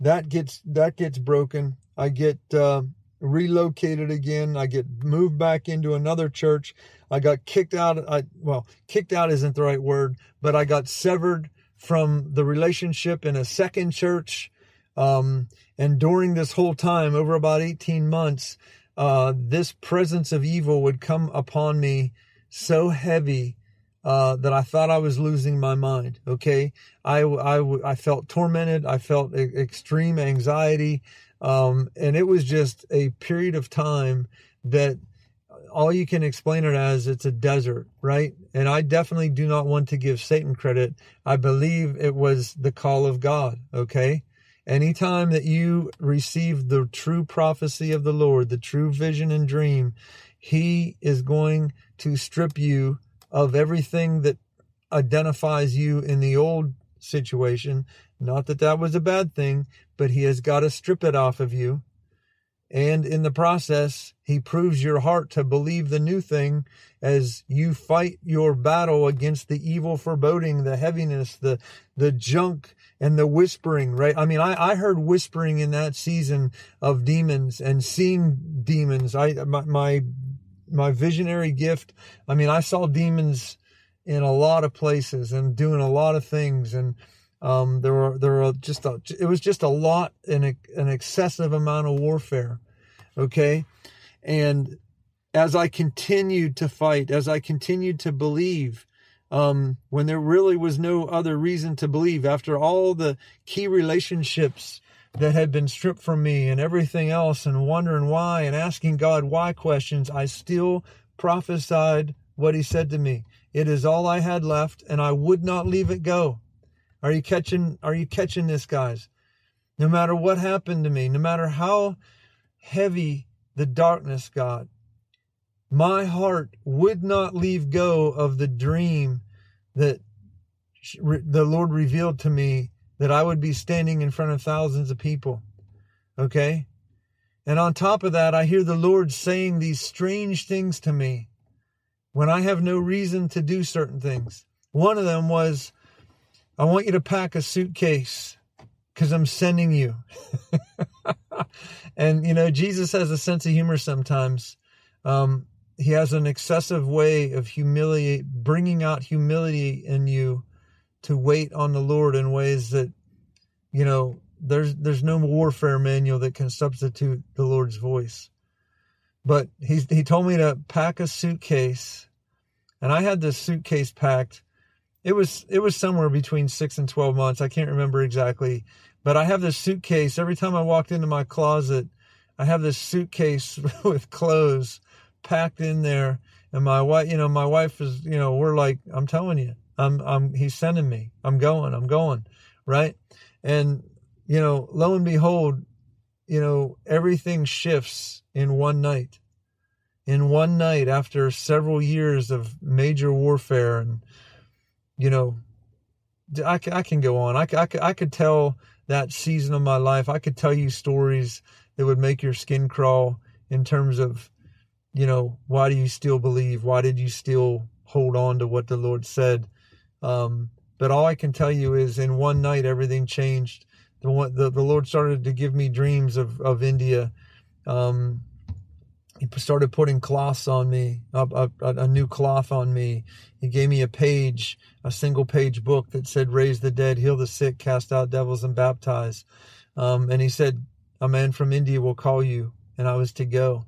That gets that gets broken. I get uh, relocated again. I get moved back into another church. I got kicked out. I well, kicked out isn't the right word, but I got severed from the relationship in a second church. Um, and during this whole time, over about 18 months, uh, this presence of evil would come upon me so heavy uh, that I thought I was losing my mind. Okay, I, I, I felt tormented. I felt extreme anxiety, um, and it was just a period of time that all you can explain it as it's a desert, right? And I definitely do not want to give Satan credit. I believe it was the call of God. Okay. Anytime that you receive the true prophecy of the Lord, the true vision and dream, He is going to strip you of everything that identifies you in the old situation. Not that that was a bad thing, but He has got to strip it off of you. And in the process, He proves your heart to believe the new thing as you fight your battle against the evil foreboding, the heaviness, the, the junk and the whispering, right? I mean, I, I heard whispering in that season of demons and seeing demons. I, my, my, my visionary gift. I mean, I saw demons in a lot of places and doing a lot of things. And, um, there were, there were just, a, it was just a lot, an, an excessive amount of warfare. Okay. And as I continued to fight, as I continued to believe, um, when there really was no other reason to believe after all the key relationships that had been stripped from me and everything else and wondering why and asking God why questions, I still prophesied what he said to me. It is all I had left and I would not leave it go. Are you catching, are you catching this guys? No matter what happened to me, no matter how heavy the darkness got, my heart would not leave go of the dream that the Lord revealed to me that I would be standing in front of thousands of people. Okay? And on top of that, I hear the Lord saying these strange things to me when I have no reason to do certain things. One of them was, I want you to pack a suitcase because I'm sending you. and, you know, Jesus has a sense of humor sometimes. Um, he has an excessive way of humiliate bringing out humility in you to wait on the Lord in ways that you know there's there's no warfare manual that can substitute the Lord's voice. But he he told me to pack a suitcase, and I had this suitcase packed. It was it was somewhere between six and twelve months. I can't remember exactly, but I have this suitcase. Every time I walked into my closet, I have this suitcase with clothes packed in there. And my wife, you know, my wife is, you know, we're like, I'm telling you, I'm, I'm, he's sending me. I'm going, I'm going. Right. And, you know, lo and behold, you know, everything shifts in one night. In one night after several years of major warfare and, you know, I, I can go on. I, I, I could tell that season of my life. I could tell you stories that would make your skin crawl in terms of you know, why do you still believe? Why did you still hold on to what the Lord said? Um, but all I can tell you is in one night, everything changed. The, one, the, the Lord started to give me dreams of, of India. Um, he started putting cloths on me, a, a, a, new cloth on me. He gave me a page, a single page book that said, Raise the dead, heal the sick, cast out devils, and baptize. Um, and he said, A man from India will call you. And I was to go.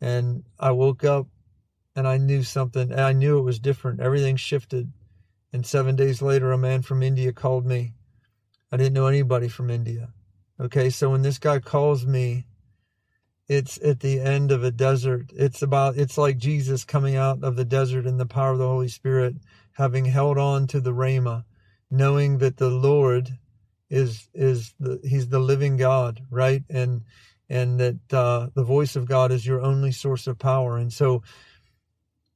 And I woke up and I knew something, I knew it was different. Everything shifted. And seven days later, a man from India called me. I didn't know anybody from India. Okay, so when this guy calls me, it's at the end of a desert. It's about, it's like Jesus coming out of the desert in the power of the Holy Spirit, having held on to the Rhema, knowing that the Lord is, is the, he's the living God, right? And, and that uh, the voice of God is your only source of power. And so,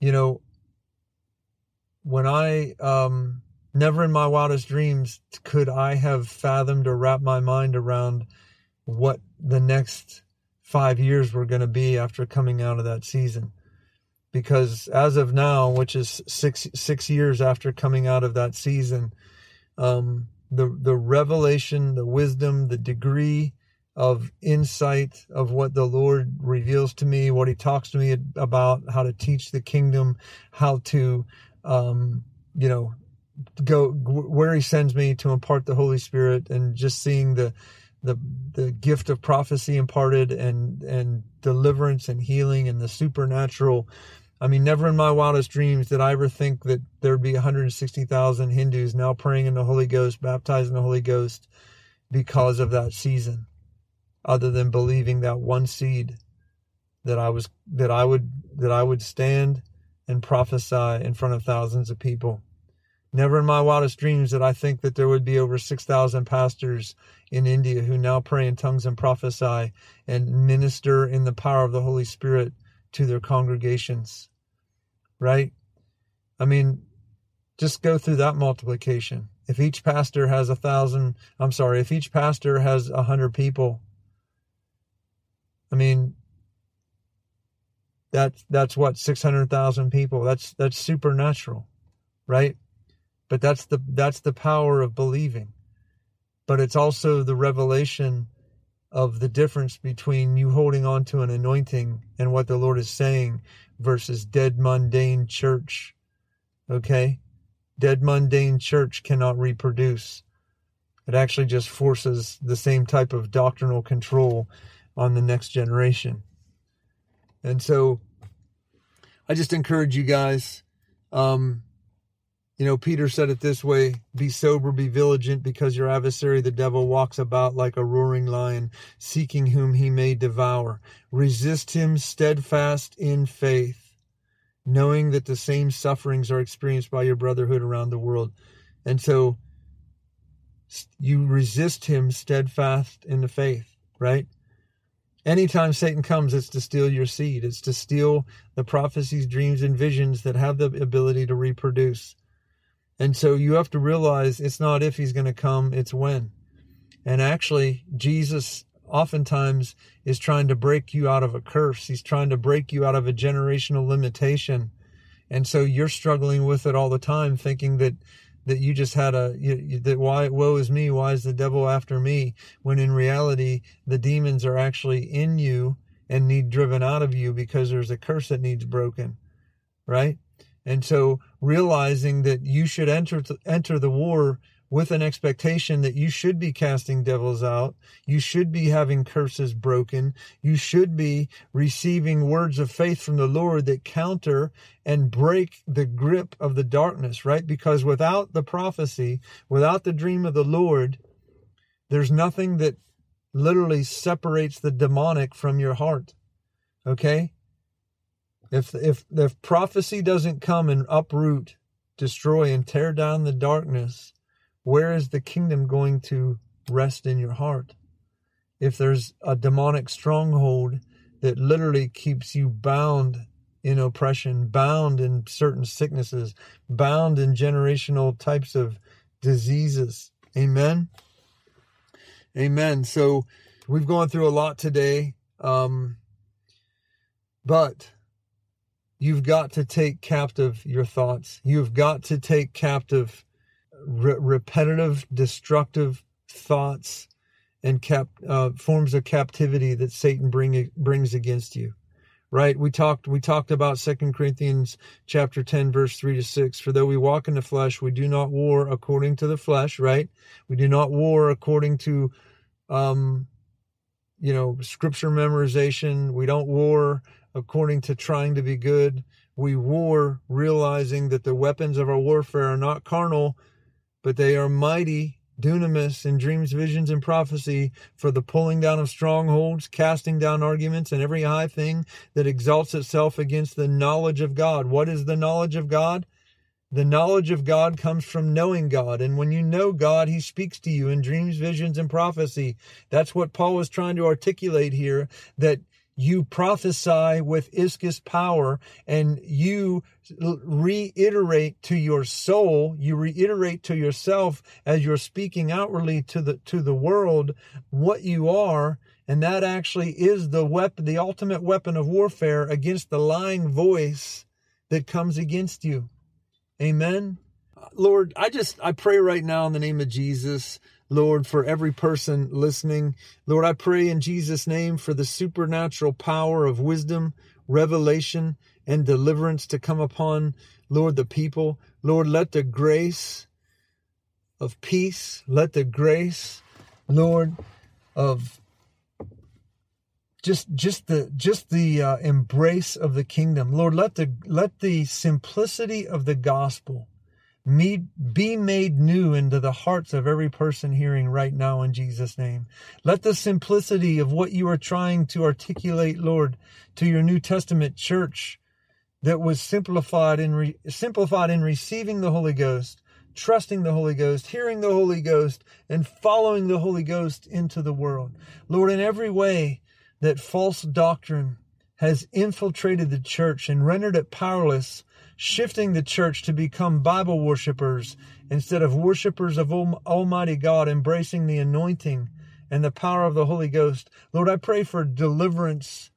you know, when I um, never in my wildest dreams could I have fathomed or wrapped my mind around what the next five years were going to be after coming out of that season. because as of now, which is six six years after coming out of that season, um, the the revelation, the wisdom, the degree of insight of what the Lord reveals to me, what He talks to me about, how to teach the kingdom, how to, um, you know, go where He sends me to impart the Holy Spirit, and just seeing the the the gift of prophecy imparted and and deliverance and healing and the supernatural. I mean, never in my wildest dreams did I ever think that there'd be 160,000 Hindus now praying in the Holy Ghost, baptized in the Holy Ghost because of that season other than believing that one seed that I was that I would that I would stand and prophesy in front of thousands of people. Never in my wildest dreams did I think that there would be over 6,000 pastors in India who now pray in tongues and prophesy and minister in the power of the Holy Spirit to their congregations. Right? I mean, just go through that multiplication. If each pastor has a thousand, I'm sorry, if each pastor has a hundred people, I mean, that's that's what six hundred thousand people. That's that's supernatural, right? But that's the that's the power of believing. But it's also the revelation of the difference between you holding on to an anointing and what the Lord is saying versus dead mundane church. Okay? Dead mundane church cannot reproduce. It actually just forces the same type of doctrinal control on the next generation. And so I just encourage you guys. Um, you know, Peter said it this way Be sober, be vigilant, because your adversary, the devil, walks about like a roaring lion, seeking whom he may devour. Resist him steadfast in faith, knowing that the same sufferings are experienced by your brotherhood around the world. And so you resist him steadfast in the faith, right? Anytime Satan comes, it's to steal your seed. It's to steal the prophecies, dreams, and visions that have the ability to reproduce. And so you have to realize it's not if he's going to come, it's when. And actually, Jesus oftentimes is trying to break you out of a curse. He's trying to break you out of a generational limitation. And so you're struggling with it all the time, thinking that that you just had a you, that why woe is me why is the devil after me? When in reality the demons are actually in you and need driven out of you because there's a curse that needs broken right? And so realizing that you should enter enter the war with an expectation that you should be casting devils out, you should be having curses broken, you should be receiving words of faith from the Lord that counter and break the grip of the darkness, right? Because without the prophecy, without the dream of the Lord, there's nothing that literally separates the demonic from your heart. Okay? If if if prophecy doesn't come and uproot, destroy and tear down the darkness, where is the kingdom going to rest in your heart? If there's a demonic stronghold that literally keeps you bound in oppression, bound in certain sicknesses, bound in generational types of diseases. Amen. Amen. So we've gone through a lot today. Um, but you've got to take captive your thoughts. You've got to take captive re- repetitive, destructive thoughts and cap uh, forms of captivity that Satan bring brings against you. Right? We talked we talked about Second Corinthians chapter 10 verse 3 to 6 for though we walk in the flesh we do not war according to the flesh, right? We do not war according to um you know, scripture memorization. We don't war according to trying to be good. We war realizing that the weapons of our warfare are not carnal, but they are mighty, dunamis, in dreams, visions, and prophecy for the pulling down of strongholds, casting down arguments, and every high thing that exalts itself against the knowledge of God. What is the knowledge of God? The knowledge of God comes from knowing God. And when you know God, He speaks to you in dreams, visions, and prophecy. That's what Paul was trying to articulate here that you prophesy with ischus power and you reiterate to your soul you reiterate to yourself as you're speaking outwardly to the to the world what you are And that actually is the weapon, the ultimate weapon of warfare against the lying voice that comes against you. Amen. Lord, I just, I pray right now in the name of Jesus, Lord, for every person listening. Lord, I pray in Jesus' name for the supernatural power of wisdom, revelation, and deliverance to come upon, Lord, the people. Lord, let the grace of peace, let the grace, Lord, of just just the just the uh, embrace of the kingdom lord let the let the simplicity of the gospel be made new into the hearts of every person hearing right now in Jesus name let the simplicity of what you are trying to articulate lord to your new testament church that was simplified in re, simplified in receiving the holy ghost trusting the Holy Ghost, hearing the Holy Ghost, and following the Holy Ghost into the world. Lord, in every way, that false doctrine has infiltrated the church and rendered it powerless, shifting the church to become Bible worshippers instead of worshippers of Almighty God, embracing the anointing and the power of the Holy Ghost. Lord, I pray for deliverance,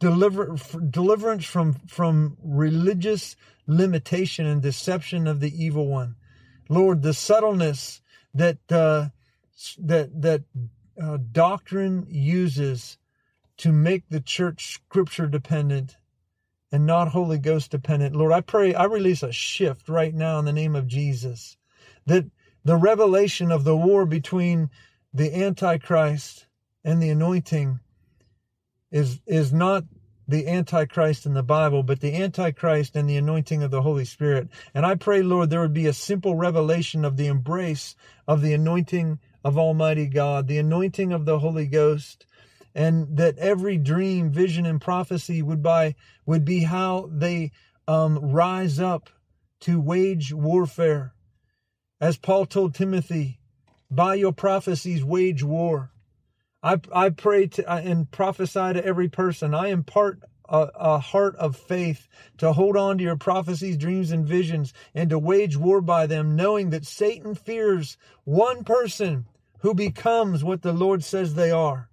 deliver, deliverance from, from religious limitation and deception of the evil one. Lord, the subtleness that, uh, that, that uh, doctrine uses to make the church scripture dependent and not Holy Ghost dependent. Lord, I pray, I release a shift right now in the name of Jesus that the revelation of the war between the Antichrist and the anointing is, is not the Antichrist in the Bible, but the Antichrist and the anointing of the Holy Spirit. And I pray, Lord, there would be a simple revelation of the embrace of the anointing of Almighty God, the anointing of the Holy Ghost, and that every dream, vision, and prophecy would by would be how they um, rise up to wage warfare, as Paul told Timothy, by your prophecies wage war. I I pray to and prophesy to every person. I impart a, a, heart of faith to hold on to your prophecies, dreams, and visions, and to wage war by them, knowing that Satan fears one person who becomes what the Lord says they are.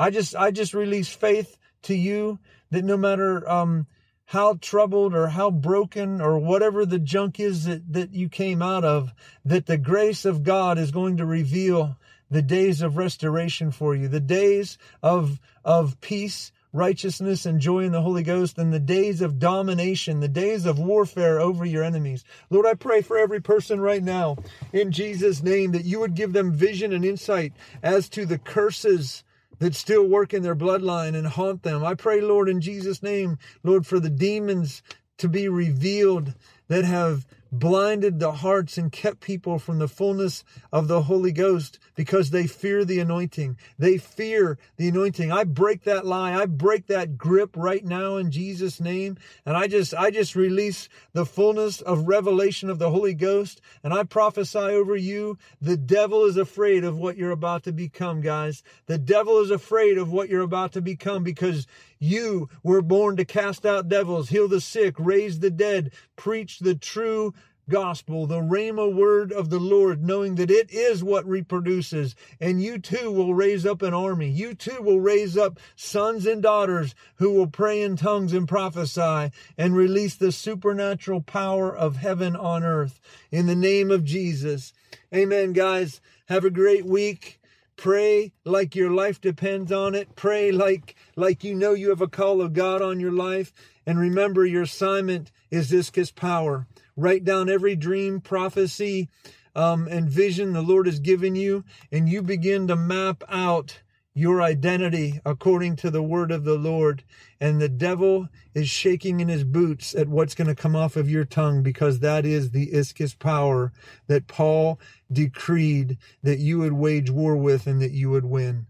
I just I just release faith to you that no matter um, how troubled or how broken or whatever the junk is that, that you came out of, that the grace of God is going to reveal the days of restoration for you, the days of of peace, righteousness, and joy in the Holy Ghost, and the days of domination, the days of warfare over your enemies. Lord, I pray for every person right now in Jesus' name that you would give them vision and insight as to the curses that still work in their bloodline and haunt them. I pray, Lord, in Jesus' name, Lord, for the demons to be revealed that have blinded the hearts and kept people from the fullness of the Holy Ghost because they fear the anointing. They fear the anointing. I break that lie. I break that grip right now in Jesus name. And I just I just release the fullness of revelation of the Holy Ghost and I prophesy over you the devil is afraid of what you're about to become, guys. The devil is afraid of what you're about to become because you were born to cast out devils, heal the sick, raise the dead, preach the true gospel, the Rhema word of the Lord, knowing that it is what reproduces. And you too will raise up an army. You too will raise up sons and daughters who will pray in tongues and prophesy and release the supernatural power of heaven on earth. In the name of Jesus. Amen, guys. Have a great week. Pray like your life depends on it. Pray like, like you know you have a call of God on your life. And remember, your assignment is Ischus power. Write down every dream, prophecy, um, and vision the Lord has given you, and you begin to map out your identity according to the word of the Lord. And the devil is shaking in his boots at what's going to come off of your tongue because that is the ischus power that Paul decreed that you would wage war with and that you would win.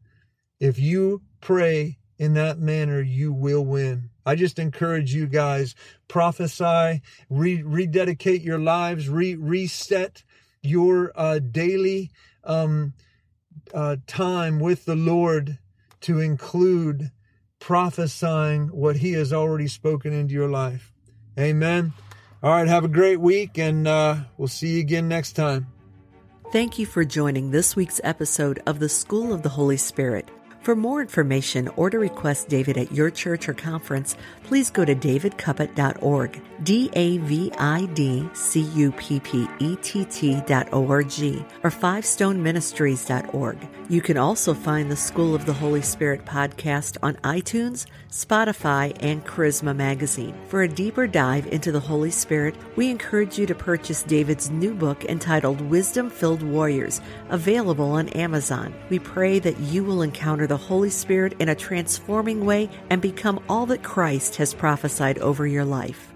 If you pray in that manner, you will win. I just encourage you guys prophesy, re- rededicate your lives, re- reset your uh, daily um, uh, time with the Lord to include prophesying what He has already spoken into your life. Amen. All right, have a great week, and uh, we'll see you again next time. Thank you for joining this week's episode of the School of the Holy Spirit. For more information or to request David at your church or conference, please go to davidcuppett.org, D A V I D C U P P E T T dot O-R-G, or fivestoneministries.org. You can also find the School of the Holy Spirit podcast on iTunes, Spotify, and Charisma Magazine. For a deeper dive into the Holy Spirit, we encourage you to purchase David's new book entitled Wisdom Filled Warriors, available on Amazon. We pray that you will encounter the Holy Spirit in a transforming way and become all that Christ has prophesied over your life.